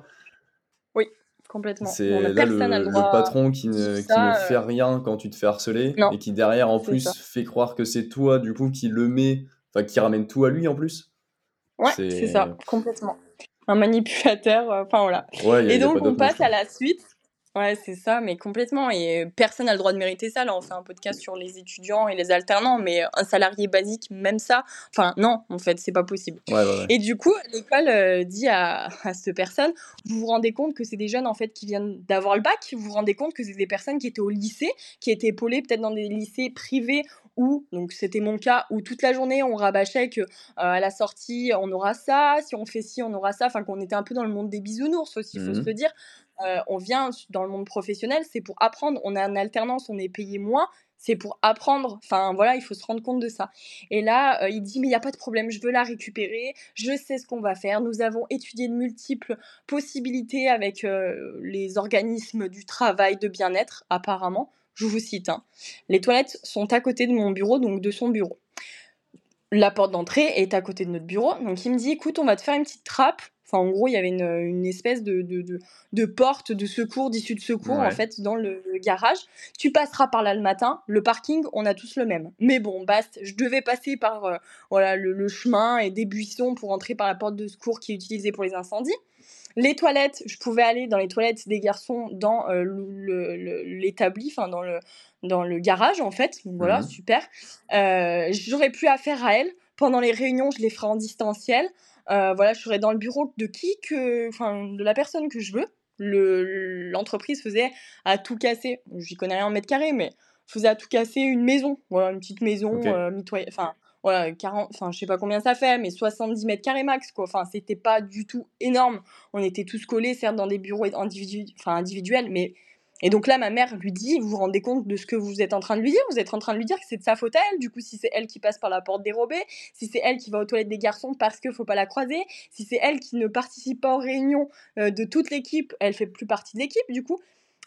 Oui, complètement. C'est là le, patron qui ne, qui ne fait euh, rien quand tu te fais harceler et qui derrière, en plus, fait croire que c'est toi, du coup, qui le met, enfin, qui ramène tout à lui en plus. Ouais, c'est ça, complètement. Un manipulateur, enfin voilà. et donc, on passe à la suite. Ouais, c'est ça, mais complètement. Et personne n'a le droit de mériter ça. Là, on fait un podcast sur les étudiants et les alternants, mais un salarié basique, même ça, enfin, non, en fait, c'est pas possible. Et du coup, l'école euh, dit à, à cette personne vous vous rendez compte que c'est des jeunes, en fait, qui viennent d'avoir le bac, vous vous rendez compte que c'est des personnes qui étaient au lycée, qui étaient épaulées peut-être dans des lycées privés où, donc c'était mon cas, où toute la journée on rabâchait que euh, à la sortie on aura ça, si on fait ci on aura ça, enfin qu'on était un peu dans le monde des bisounours aussi, il faut se mmh le dire. Euh, on vient dans le monde professionnel, c'est pour apprendre. On est en alternance, on est payé moins, c'est pour apprendre. Enfin voilà, il faut se rendre compte de ça. Et là, euh, il dit mais il n'y a pas de problème, je veux la récupérer, je sais ce qu'on va faire. Nous avons étudié de multiples possibilités avec euh, les organismes du travail de bien-être, apparemment. Je vous cite. Hein. Les toilettes sont à côté de mon bureau, donc de son bureau. La porte d'entrée est à côté de notre bureau. Donc il me dit écoute, on va te faire une petite trappe Enfin, en gros, il y avait une, espèce de, de, porte de secours, d'issue de secours, en fait, dans le, garage. Tu passeras par là le matin. Le parking, on a tous le même. Mais bon, basta. Je devais passer par euh, voilà, le, chemin et des buissons pour entrer par la porte de secours qui est utilisée pour les incendies. Les toilettes, je pouvais aller dans les toilettes des garçons dans euh, l'établi, enfin dans le, dans le garage en fait. voilà, mmh super. Euh, j'aurais plus affaire à elle. Pendant les réunions, je les ferai en distanciel. Euh, voilà, je serais dans le bureau de qui que, enfin, de la personne que je veux. L'entreprise faisait à tout casser. J'y connais rien en mètre carré, mais faisait à tout casser une maison. Voilà, une petite maison, euh, enfin, voilà, 40, enfin, je sais pas combien ça fait, mais 70 mètres carrés max, quoi. Enfin, c'était pas du tout énorme. On était tous collés, certes, dans des bureaux individu enfin, individuels, mais Et donc là, ma mère lui dit, vous vous rendez compte de ce que vous êtes en train de lui dire? Vous êtes en train de lui dire que c'est de sa faute à elle. Du coup, si c'est elle qui passe par la porte dérobée, si c'est elle qui va aux toilettes des garçons parce qu'il faut pas la croiser, si c'est elle qui ne participe pas aux réunions euh, de toute l'équipe, elle fait plus partie de l'équipe, du coup.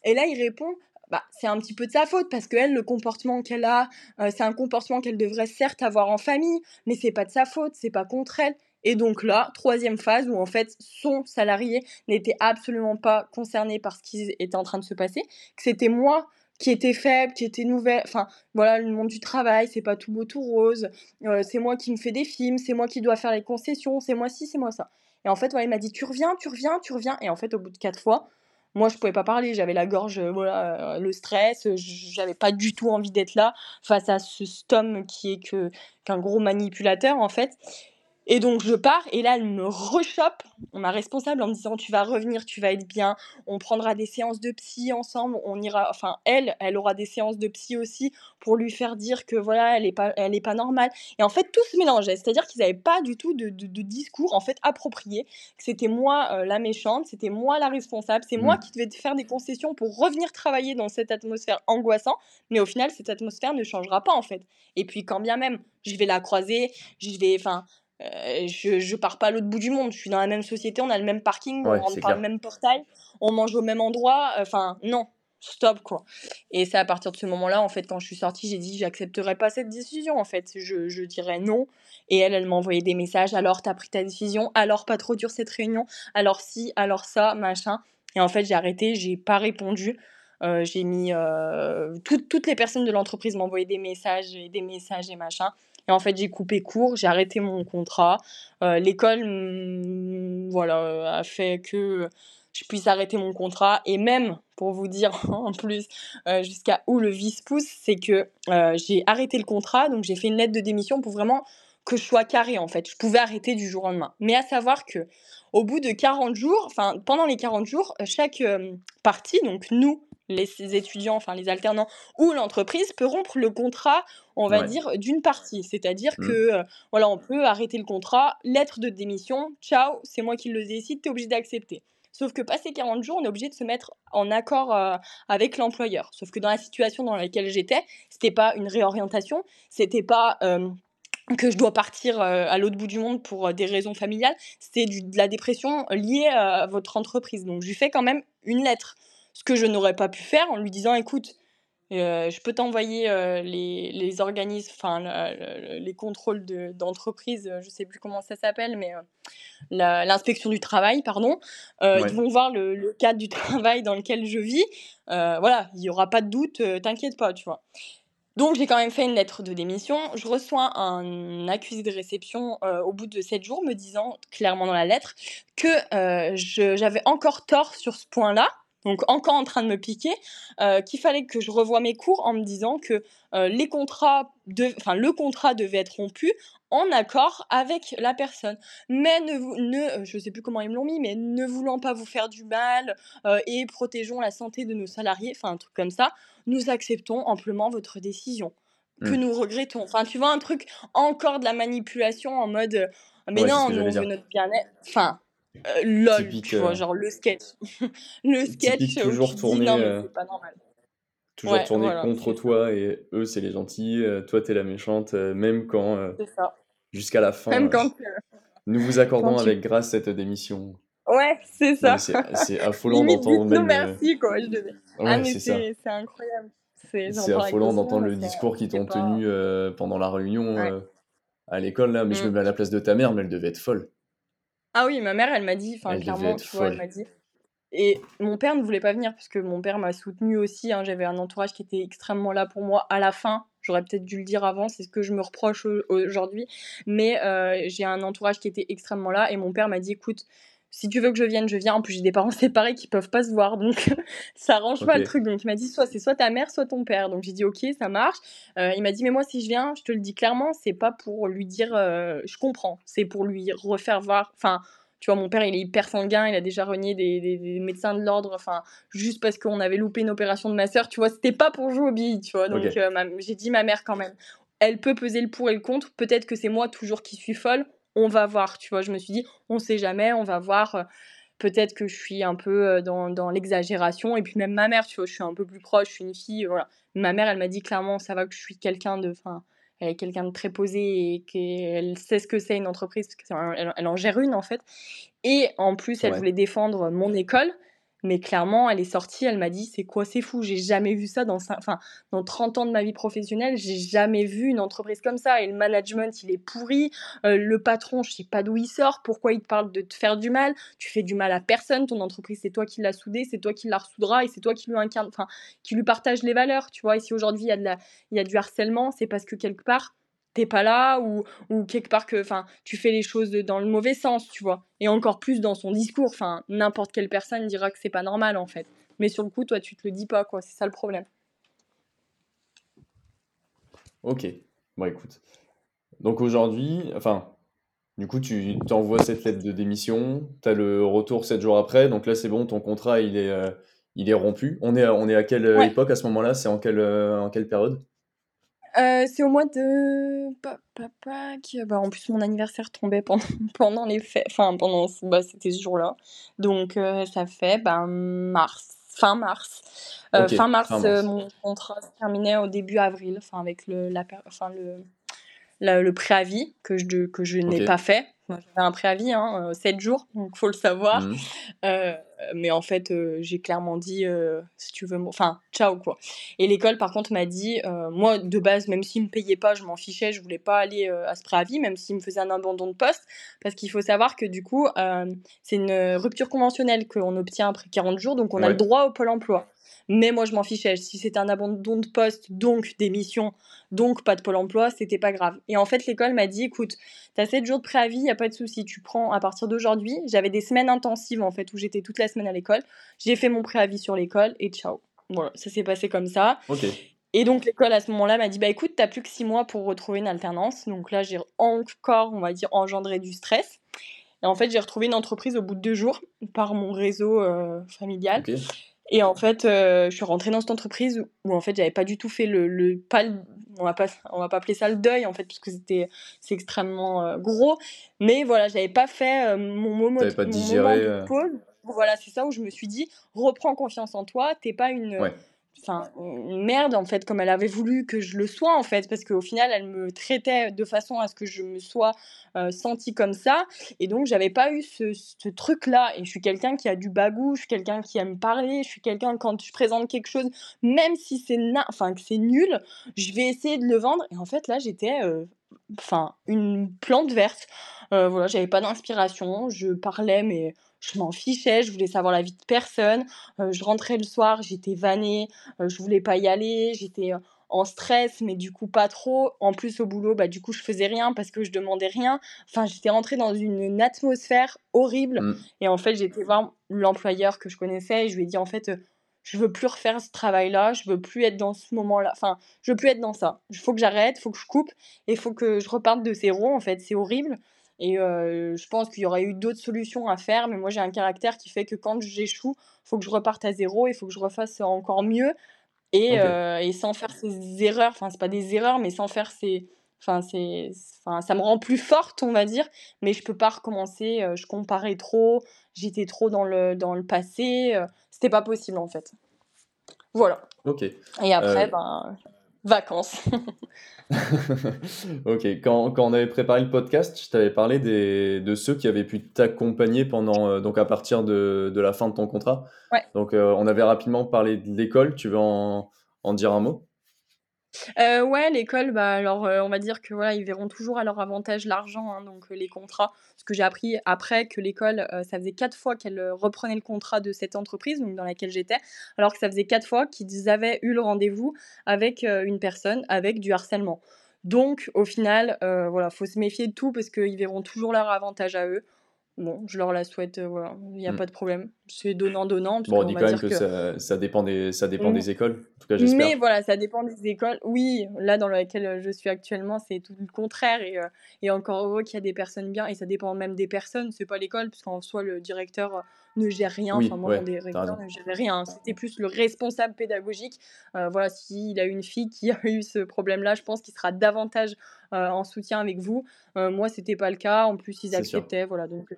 Et là, il répond, bah, c'est un petit peu de sa faute parce que elle, le comportement qu'elle a, euh, c'est un comportement qu'elle devrait certes avoir en famille, mais c'est pas de sa faute, c'est pas contre elle. Et donc là, troisième phase où en fait son salarié n'était absolument pas concerné par ce qui était en train de se passer, que c'était moi qui était faible, qui était nouvelle, enfin voilà, le monde du travail, c'est pas tout beau tout rose, euh, c'est moi qui me fais des films, c'est moi qui dois faire les concessions, c'est moi ci, c'est moi ça. Et en fait, voilà, il m'a dit tu reviens, tu reviens, tu reviens, et en fait au bout de quatre fois, moi je pouvais pas parler, j'avais la gorge, euh, voilà, euh, le stress, j'avais pas du tout envie d'être là face à ce homme qui est que qu'un gros manipulateur en fait. Et donc je pars et là elle me rechoppe, ma responsable en me disant tu vas revenir, tu vas être bien, on prendra des séances de psy ensemble, on ira, enfin elle, elle aura des séances de psy aussi pour lui faire dire que voilà elle est pas, elle est pas normale. Et en fait tout se mélangeait, c'est-à-dire qu'ils n'avaient pas du tout de, de, discours en fait approprié, que c'était moi euh, la méchante, c'était moi la responsable, c'est moi mmh. qui devais faire des concessions pour revenir travailler dans cette atmosphère angoissante, mais au final cette atmosphère ne changera pas en fait. Et puis quand bien même je vais la croiser, je vais, enfin euh, je, je pars pas à l'autre bout du monde. Je suis dans la même société, on a le même parking, on rentre par le même portail, on mange au même endroit. Enfin, non, stop quoi. Et c'est à partir de ce moment-là, en fait, quand je suis sortie, j'ai dit j'accepterai pas cette décision. En fait, je, je dirais non. Et elle, elle m'a envoyé des messages. Alors, t'as pris ta décision. Alors, pas trop dur cette réunion. Alors, si, alors ça, machin. Et en fait, j'ai arrêté, j'ai pas répondu. Euh, j'ai mis euh, toutes les personnes de l'entreprise m'envoyaient des messages et des messages et machin. Et en fait, j'ai coupé court, j'ai arrêté mon contrat. Euh, l'école, mm, voilà, a fait que je puisse arrêter mon contrat. Et même, pour vous dire en plus, euh, jusqu'à où le vice pousse, c'est que euh, j'ai arrêté le contrat, donc j'ai fait une lettre de démission pour vraiment que je sois carré en fait. Je pouvais arrêter du jour au lendemain. Mais à savoir que au bout de 40 jours, enfin pendant les 40 jours, chaque partie, donc nous, les étudiants, enfin les alternants ou l'entreprise peut rompre le contrat, on va dire, d'une partie. C'est-à-dire mmh. que, euh, voilà, on peut arrêter le contrat, lettre de démission, ciao, c'est moi qui le décide, t'es obligé d'accepter. Sauf que passé 40 jours, on est obligé de se mettre en accord euh, avec l'employeur. Sauf que dans la situation dans laquelle j'étais, c'était pas une réorientation, c'était pas euh, que je dois partir à l'autre bout du monde pour des raisons familiales, c'était de la dépression liée à votre entreprise. Donc je lui fais quand même une lettre ce que je n'aurais pas pu faire en lui disant écoute, euh, je peux t'envoyer euh, les, les, organismes, enfin les contrôles d'entreprise, je ne sais plus comment ça s'appelle, mais euh, l'inspection du travail, pardon. Ils vont voir le, le, cadre du travail dans lequel je vis. voilà, il n'y aura pas de doute, t'inquiète pas, tu vois. Donc j'ai quand même fait une lettre de démission. Je reçois un accusé de réception au bout de sept jours me disant clairement dans la lettre que j'avais encore tort sur ce point-là donc encore en train de me piquer, euh, qu'il fallait que je revoie mes cours en me disant que euh, les contrats de, enfin, le contrat devait être rompu en accord avec la personne. Mais ne, ne je sais plus comment ils me l'ont mis, mais ne voulant pas vous faire du mal euh, et protégeons la santé de nos salariés, enfin un truc comme ça, nous acceptons amplement votre décision que mmh. nous regrettons. Enfin, tu vois, un truc encore de la manipulation en mode mais non, on veut notre bien-être. Enfin, euh, lol, tu vois, euh, genre le sketch. le sketch toujours tourné. Euh, pas normal. Toujours tourné contre toi et eux c'est les gentils, toi t'es la méchante, même quand jusqu'à la fin. Même quand nous vous accordons avec grâce cette démission. Ouais, c'est ça. C'est affolant d'entendre même. merci quoi, je devais. ah mais c'est incroyable. C'est affolant d'entendre le discours qu'ils t'ont tenu pendant la réunion à l'école là, mais je me mm. mets à la place de ta mère, mais elle devait être folle. Ah oui, ma mère, elle m'a dit, enfin clairement, tu vois, elle m'a dit. Et mon père ne voulait pas venir parce que mon père m'a soutenu aussi. Hein. J'avais un entourage qui était extrêmement là pour moi à la fin. J'aurais peut-être dû le dire avant, c'est ce que je me reproche aujourd'hui. Mais euh, j'ai un entourage qui était extrêmement là et mon père m'a dit écoute, si tu veux que je vienne, je viens. En plus, j'ai des parents séparés qui peuvent pas se voir, donc ça arrange pas le truc. Donc il m'a dit soit c'est soit ta mère, soit ton père. Donc j'ai dit ok, ça marche. Euh, il m'a dit mais moi si je viens, je te le dis clairement, c'est pas pour lui dire euh, je comprends, c'est pour lui refaire voir. Enfin, tu vois, mon père il est hyper sanguin, il a déjà renié des, médecins de l'ordre, enfin juste parce qu'on avait loupé une opération de ma sœur. Tu vois, c'était pas pour jouer au billes, tu vois. Donc euh, j'ai dit ma mère quand même. Elle peut peser le pour et le contre. Peut-être que c'est moi toujours qui suis folle on va voir, tu vois. Je me suis dit, on sait jamais, on va voir. peut-être que je suis un peu dans, dans l'exagération. Et puis même ma mère, tu vois, je suis un peu plus proche, je suis une fille, voilà. Ma mère, elle m'a dit clairement, ça va que je suis quelqu'un de, enfin, elle est quelqu'un de très posé et qu'elle sait ce que c'est une entreprise, parce qu'elle elle en gère une en fait. Et en plus, elle voulait défendre mon école. Mais clairement, elle est sortie, elle m'a dit c'est quoi, c'est fou, j'ai jamais vu ça dans, enfin, dans 30 ans de ma vie professionnelle, j'ai jamais vu une entreprise comme ça. Et le management, il est pourri. Euh, le patron, je sais pas d'où il sort, pourquoi il te parle de te faire du mal. Tu fais du mal à personne, ton entreprise, c'est toi qui l'as soudée, c'est toi qui la ressoudra et c'est toi qui lui incarne, enfin, qui lui partage les valeurs, tu vois. Et si aujourd'hui il il y a du harcèlement, c'est parce que quelque part, t'es pas là ou, ou quelque part que enfin tu fais les choses dans le mauvais sens tu vois. Et encore plus dans son discours enfin n'importe quelle personne dira que c'est pas normal en fait. Mais sur le coup toi tu te le dis pas quoi. C'est ça le problème. Ok. Bon écoute. Donc aujourd'hui enfin du coup tu t'envoies cette lettre de démission tu as le retour 7 jours après donc là c'est bon ton contrat il est euh, il est rompu. On est on est à quelle époque à ce moment là c'est en quelle euh, en quelle période? Euh, c'est au mois de papa qui bah, en plus mon anniversaire tombait pendant pendant les fêtes enfin pendant bah, c'était ce jour-là. Donc euh, ça fait, ben mars, fin mars. Euh, fin mars, mon contrat se terminait au début avril, enfin avec le la enfin le le préavis que je que je n'ai pas fait. J'avais un préavis, hein, 7 jours, donc faut le savoir. Mmh. Euh, mais en fait, euh, j'ai clairement dit, euh, si tu veux, enfin, ciao quoi. Et l'école, par contre, m'a dit, moi, de base, même s'ils me payaient pas, je m'en fichais, je voulais pas aller à ce préavis, même s'ils me faisaient un abandon de poste, parce qu'il faut savoir que du coup, c'est une rupture conventionnelle qu'on obtient après 40 jours, donc on a le droit au pôle emploi. Mais moi, je m'en fichais. Si c'était un abandon de poste, donc démission, donc pas de pôle emploi, c'était pas grave. Et en fait, l'école m'a dit écoute, t'as 7 jours de préavis, y a pas de souci. Tu prends à partir d'aujourd'hui. J'avais des semaines intensives en fait où j'étais toute la semaine à l'école. J'ai fait mon préavis sur l'école et ciao. Voilà, ça s'est passé comme ça. Et donc l'école à ce moment-là m'a dit bah écoute, t'as plus que 6 mois pour retrouver une alternance. Donc là, j'ai encore, on va dire, engendré du stress. Et en fait, j'ai retrouvé une entreprise au bout de deux jours par mon réseau euh, familial. Et en fait, euh, je suis rentrée dans cette entreprise où, en fait, j'avais pas du tout fait le, le pas on va pas on va pas appeler ça le deuil en fait parce que c'était c'est extrêmement euh, gros, mais voilà, j'avais pas fait euh, mon, moment, pas digéré, de pause. Voilà, c'est ça où je me suis dit reprends confiance en toi, t'es pas une enfin merde en fait comme elle avait voulu que je le sois en fait parce qu'au final elle me traitait de façon à ce que je me sois euh, sentie comme ça. Et donc j'avais pas eu ce, ce, truc là et je suis quelqu'un qui a du bagou je suis quelqu'un qui aime parler je suis quelqu'un quand je présente quelque chose même si c'est enfin que c'est nul je vais essayer de le vendre. Et en fait là j'étais enfin une plante verte. Voilà j'avais pas d'inspiration je parlais mais je m'en fichais, je voulais savoir la vie de personne. Euh, je rentrais le soir, j'étais vannée, euh, je voulais pas y aller, j'étais euh, en stress, mais du coup pas trop. En plus au boulot, bah du coup je faisais rien parce que je demandais rien. Enfin, j'étais rentrée dans une, atmosphère horrible. Mmh. Et en fait, j'étais voir l'employeur que je connaissais et je lui ai dit en fait, je veux plus refaire ce travail-là, je veux plus être dans ce moment-là. Enfin, je veux plus être dans ça. Il faut que j'arrête, il faut que je coupe et il faut que je reparte de zéro. En fait, c'est horrible. Et je pense qu'il y aurait eu d'autres solutions à faire, mais moi j'ai un caractère qui fait que quand j'échoue, il faut que je reparte à zéro, il faut que je refasse encore mieux. Et, et sans faire ces erreurs, enfin c'est pas des erreurs, mais sans faire ces... Enfin, c'est, enfin, ça me rend plus forte, on va dire, mais je peux pas recommencer. je comparais trop, j'étais trop dans le, dans le passé. c'était pas possible en fait. Voilà. Ok. Et après, ben, vacances. ok, quand, quand, on avait préparé le podcast, je t'avais parlé des, de ceux qui avaient pu t'accompagner pendant, euh, donc à partir de, de, la fin de ton contrat. Ouais. Donc euh, on avait rapidement parlé de l'école, tu veux en, en dire un mot? Euh, ouais, l'école, bah, alors, euh, on va dire que voilà, ils verront toujours à leur avantage l'argent, hein, donc euh, les contrats. Ce que j'ai appris après que l'école, ça faisait quatre fois qu'elle reprenait le contrat de cette entreprise, donc dans laquelle j'étais, alors que ça faisait quatre fois qu'ils avaient eu le rendez-vous avec une personne avec du harcèlement. Donc, au final, voilà, faut se méfier de tout parce qu'ils verront toujours leur avantage à eux. Bon, je leur la souhaite, voilà, il n'y a mmh. pas de problème. C'est donnant-donnant. Bon, on dit quand même que, Ça, ça, dépend, des, ça dépend mmh. des écoles, en tout cas j'espère. Mais voilà, ça dépend des écoles. Oui, là dans laquelle je suis actuellement, c'est tout le contraire. Et, euh, et encore heureux qu'il y a des personnes bien, et ça dépend même des personnes, c'est pas l'école, puisqu'en soi le directeur euh, ne gère rien. enfin, moi, mon directeur ne gérait rien. C'était plus le responsable pédagogique. Euh, voilà, s'il a une fille qui a eu ce problème-là, je pense qu'il sera davantage en soutien avec vous. moi, c'était pas le cas. En plus, ils acceptaient. Voilà, donc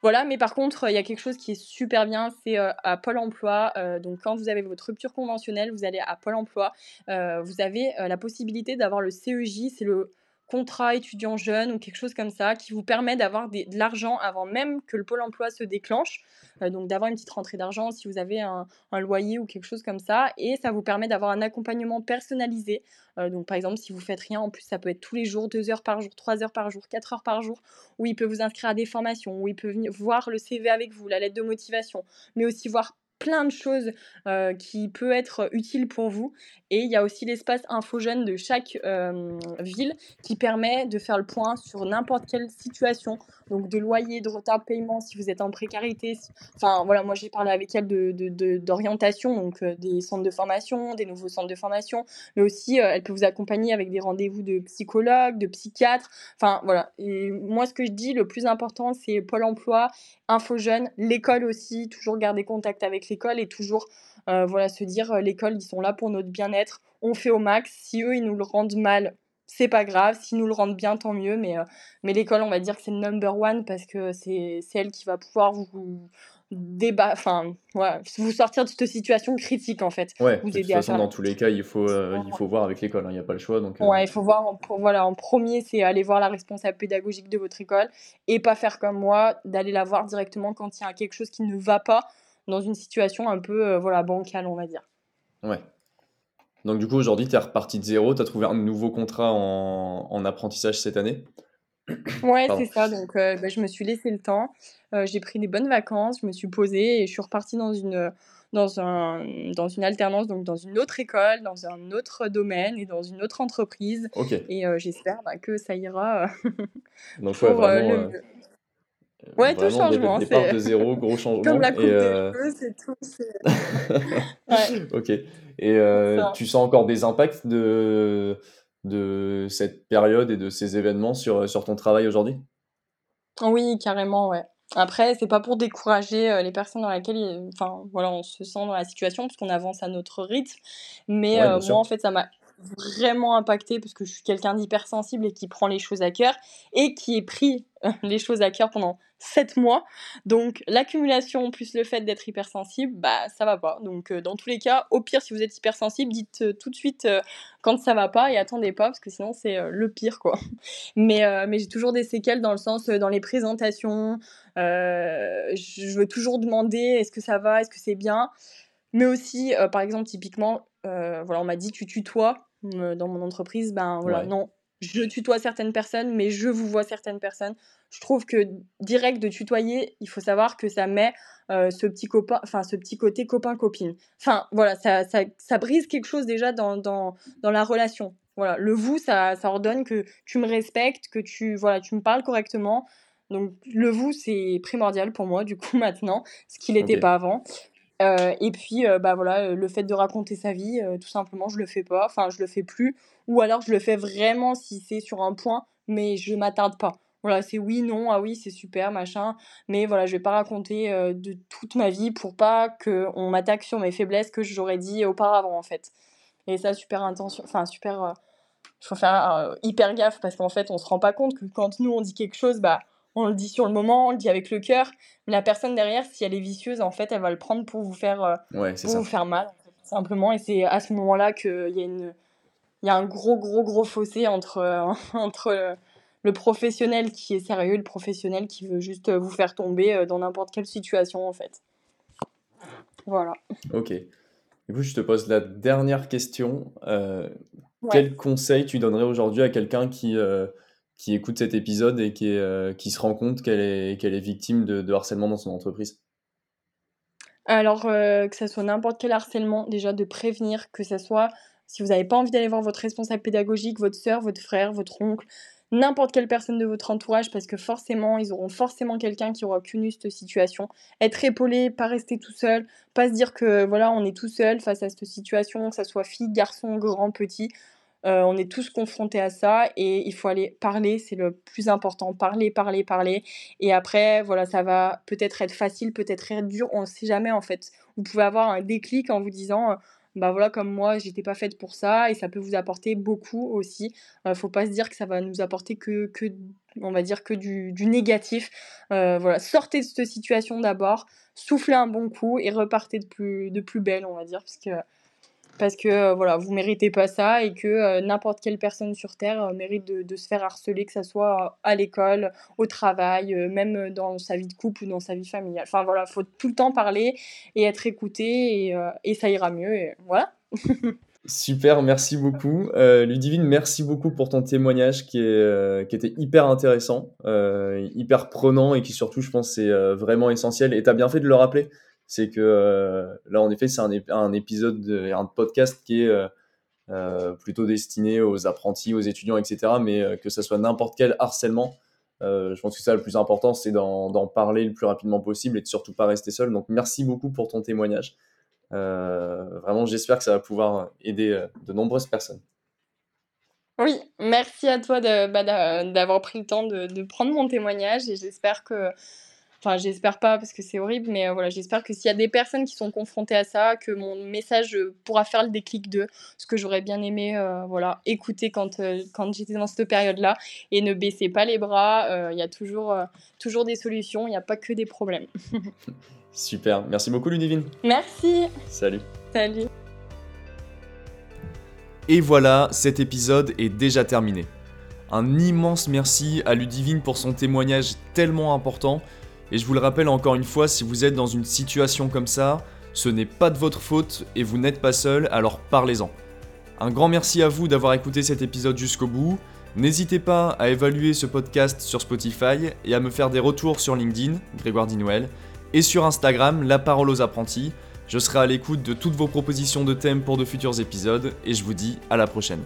Voilà, mais par contre, il y a quelque chose qui est super bien, c'est à Pôle emploi. donc, quand vous avez votre rupture conventionnelle, vous allez à Pôle emploi. vous avez la possibilité d'avoir le CEJ, c'est le contrat étudiant jeune ou quelque chose comme ça qui vous permet d'avoir de l'argent avant même que le pôle emploi se déclenche. Euh, donc d'avoir une petite rentrée d'argent si vous avez un, loyer ou quelque chose comme ça. Et ça vous permet d'avoir un accompagnement personnalisé. Euh, donc par exemple, si vous faites rien, en plus ça peut être tous les jours, 2 heures par jour, 3 heures par jour, 4 heures par jour, où il peut vous inscrire à des formations, où il peut venir voir le CV avec vous, la lettre de motivation, mais aussi voir plein de choses qui peut être utile pour vous. Et il y a aussi l'espace info jeune de chaque ville qui permet de faire le point sur n'importe quelle situation, donc de loyer, de retard de paiement si vous êtes en précarité. Enfin voilà, moi j'ai parlé avec elle d'orientation, de, de, donc des centres de formation, des nouveaux centres de formation, mais aussi elle peut vous accompagner avec des rendez-vous de psychologues, de psychiatres. Enfin voilà. Moi ce que je dis, le plus important c'est Pôle Emploi, Info Jeune, l'école aussi, toujours garder contact avec l'école et toujours euh, voilà, se dire euh, l'école, ils sont là pour notre bien-être, on fait au max. Si eux, ils nous le rendent mal, c'est pas grave. S'ils nous le rendent bien, tant mieux. Mais, euh, mais l'école, on va dire que c'est le number one parce que c'est elle qui va pouvoir vous, débat, enfin, vous sortir de cette situation critique en fait. Ouais, vous de toute façon, dans tous les cas, il faut, il faut voir avec l'école, hein, il n'y a pas le choix. Donc, Ouais, il faut voir, en, voilà, en premier, c'est aller voir la responsable pédagogique de votre école et pas faire comme moi, d'aller la voir directement quand il y a quelque chose qui ne va pas dans une situation un peu euh, voilà, bancale, on va dire. Ouais. Donc du coup, aujourd'hui, tu es reparti de zéro, tu as trouvé un nouveau contrat en, en apprentissage cette année? Ouais, c'est ça. Donc, euh, bah, je me suis laissé le temps. Euh, j'ai pris des bonnes vacances, je me suis posée et je suis repartie dans une, dans, un, dans une alternance, donc dans une autre école, dans un autre domaine et dans une autre entreprise. Et j'espère bah, que ça ira donc, pour vraiment, le, Ouais, tout changement. Des, départ de zéro, gros changement. Comme la coupe et, euh... c'est tout. ouais. ok. Et euh, tu sens encore des impacts de, de cette période et de ces événements sur, sur ton travail aujourd'hui? Oui, carrément, ouais. Après, c'est pas pour décourager euh, les personnes dans lesquelles, enfin, voilà, on se sent dans la situation, parce qu'on avance à notre rythme. Mais euh, moi, en fait, ça m'a vraiment impacté parce que je suis quelqu'un d'hypersensible et qui prend les choses à cœur et qui est pris les choses à cœur pendant 7 mois. Donc l'accumulation plus le fait d'être hypersensible, bah ça va pas. Donc euh, dans tous les cas, au pire si vous êtes hypersensible, dites euh, tout de suite euh, quand ça va pas et attendez pas parce que sinon c'est le pire quoi. Mais, mais j'ai toujours des séquelles dans le sens dans les présentations, je veux toujours demander est-ce que ça va, est-ce que c'est bien? Mais aussi par exemple typiquement voilà, on m'a dit tu tutoies dans mon entreprise, ben voilà, non, je tutoie certaines personnes, mais je vous vois certaines personnes. Je trouve que direct de tutoyer, il faut savoir que ça met euh, ce petit copain, enfin ce petit côté copain-copine. Enfin voilà, ça, ça, ça, brise quelque chose déjà dans, dans, dans la relation. Voilà, le vous, ça, ça ordonne que tu me respectes, que tu, voilà, tu me parles correctement. Donc le vous, c'est primordial pour moi, du coup, maintenant, ce qu'il n'était pas avant. Euh, et puis, euh, bah voilà, le fait de raconter sa vie, tout simplement, je le fais pas, enfin, je le fais plus. Ou alors, je le fais vraiment si c'est sur un point, mais je m'attarde pas. Voilà, c'est oui, non, ah oui, c'est super, machin. Mais voilà, je vais pas raconter de toute ma vie pour pas qu'on m'attaque sur mes faiblesses que j'aurais dit auparavant, en fait. Et ça, super intention, enfin, super. Il faut faire hyper gaffe parce qu'en fait, on se rend pas compte que quand nous, on dit quelque chose, bah on le dit sur le moment, on le dit avec le cœur. Mais la personne derrière, si elle est vicieuse, en fait, elle va le prendre pour vous faire, euh, pour vous faire mal, simplement. Et c'est à ce moment-là qu'il y a une, il y a un gros, gros, gros fossé entre, euh, entre le professionnel qui est sérieux le professionnel qui veut juste vous faire tomber euh, dans n'importe quelle situation, en fait. Voilà. Ok. Du coup, je te pose la dernière question. Quel conseil tu donnerais aujourd'hui à quelqu'un qui qui écoute cet épisode et qui, euh, qui se rend compte qu'elle est, qu'elle est victime de, harcèlement dans son entreprise? Alors, euh, que ce soit n'importe quel harcèlement, déjà de prévenir, que ce soit si vous n'avez pas envie d'aller voir votre responsable pédagogique, votre soeur, votre frère, votre oncle, n'importe quelle personne de votre entourage, parce que forcément, ils auront forcément quelqu'un qui aura connu cette situation. Être épaulé, pas rester tout seul, pas se dire que voilà, on est tout seul face à cette situation, que ce soit fille, garçon, grand, petit. Euh, on est tous confrontés à ça et il faut aller parler, c'est le plus important. Parler, parler, parler. Et après, voilà, ça va peut-être être facile, peut-être être dur, on ne sait jamais en fait. Vous pouvez avoir un déclic en vous disant bah voilà, comme moi, j'étais pas faite pour ça et ça peut vous apporter beaucoup aussi. Euh, faut pas se dire que ça va nous apporter que, que on va dire que du, négatif. Euh, voilà, sortez de cette situation d'abord, soufflez un bon coup et repartez de plus, de plus belle, on va dire, parce que parce que euh, voilà, vous méritez pas ça et que euh, n'importe quelle personne sur Terre euh, mérite de, se faire harceler, que ce soit à l'école, au travail, même dans sa vie de couple ou dans sa vie familiale. Enfin voilà, faut tout le temps parler et être écouté et, ça ira mieux. Voilà. Super, merci beaucoup. Ludivine, merci beaucoup pour ton témoignage qui était hyper intéressant, hyper prenant et qui surtout, je pense, est vraiment essentiel. Et tu as bien fait de le rappeler c'est que euh, là, en effet, c'est un, épisode, de, un podcast qui est euh, euh, plutôt destiné aux apprentis, aux étudiants, etc. Mais que ce soit n'importe quel harcèlement, je pense que ça, le plus important, c'est d'en parler le plus rapidement possible et de surtout pas rester seul. Donc, merci beaucoup pour ton témoignage. vraiment, j'espère que ça va pouvoir aider de nombreuses personnes. Oui, merci à toi bah, d'avoir pris le temps de, prendre mon témoignage et j'espère que Enfin, j'espère pas parce que c'est horrible, mais euh, voilà, j'espère que s'il y a des personnes qui sont confrontées à ça, que mon message euh, pourra faire le déclic d'eux. Ce que j'aurais bien aimé, euh, voilà, écouter quand, quand j'étais dans cette période-là et ne baissez pas les bras. Il y a toujours, toujours des solutions, il n'y a pas que des problèmes. Super, merci beaucoup Ludivine. Merci. Salut. Salut. Et voilà, cet épisode est déjà terminé. Un immense merci à Ludivine pour son témoignage tellement important et je vous le rappelle encore une fois, si vous êtes dans une situation comme ça, ce n'est pas de votre faute et vous n'êtes pas seul, alors parlez-en. Un grand merci à vous d'avoir écouté cet épisode jusqu'au bout. N'hésitez pas à évaluer ce podcast sur Spotify et à me faire des retours sur LinkedIn, Grégoire Dinouel, et sur Instagram, La Parole aux Apprentis. Je serai à l'écoute de toutes vos propositions de thèmes pour de futurs épisodes et je vous dis à la prochaine.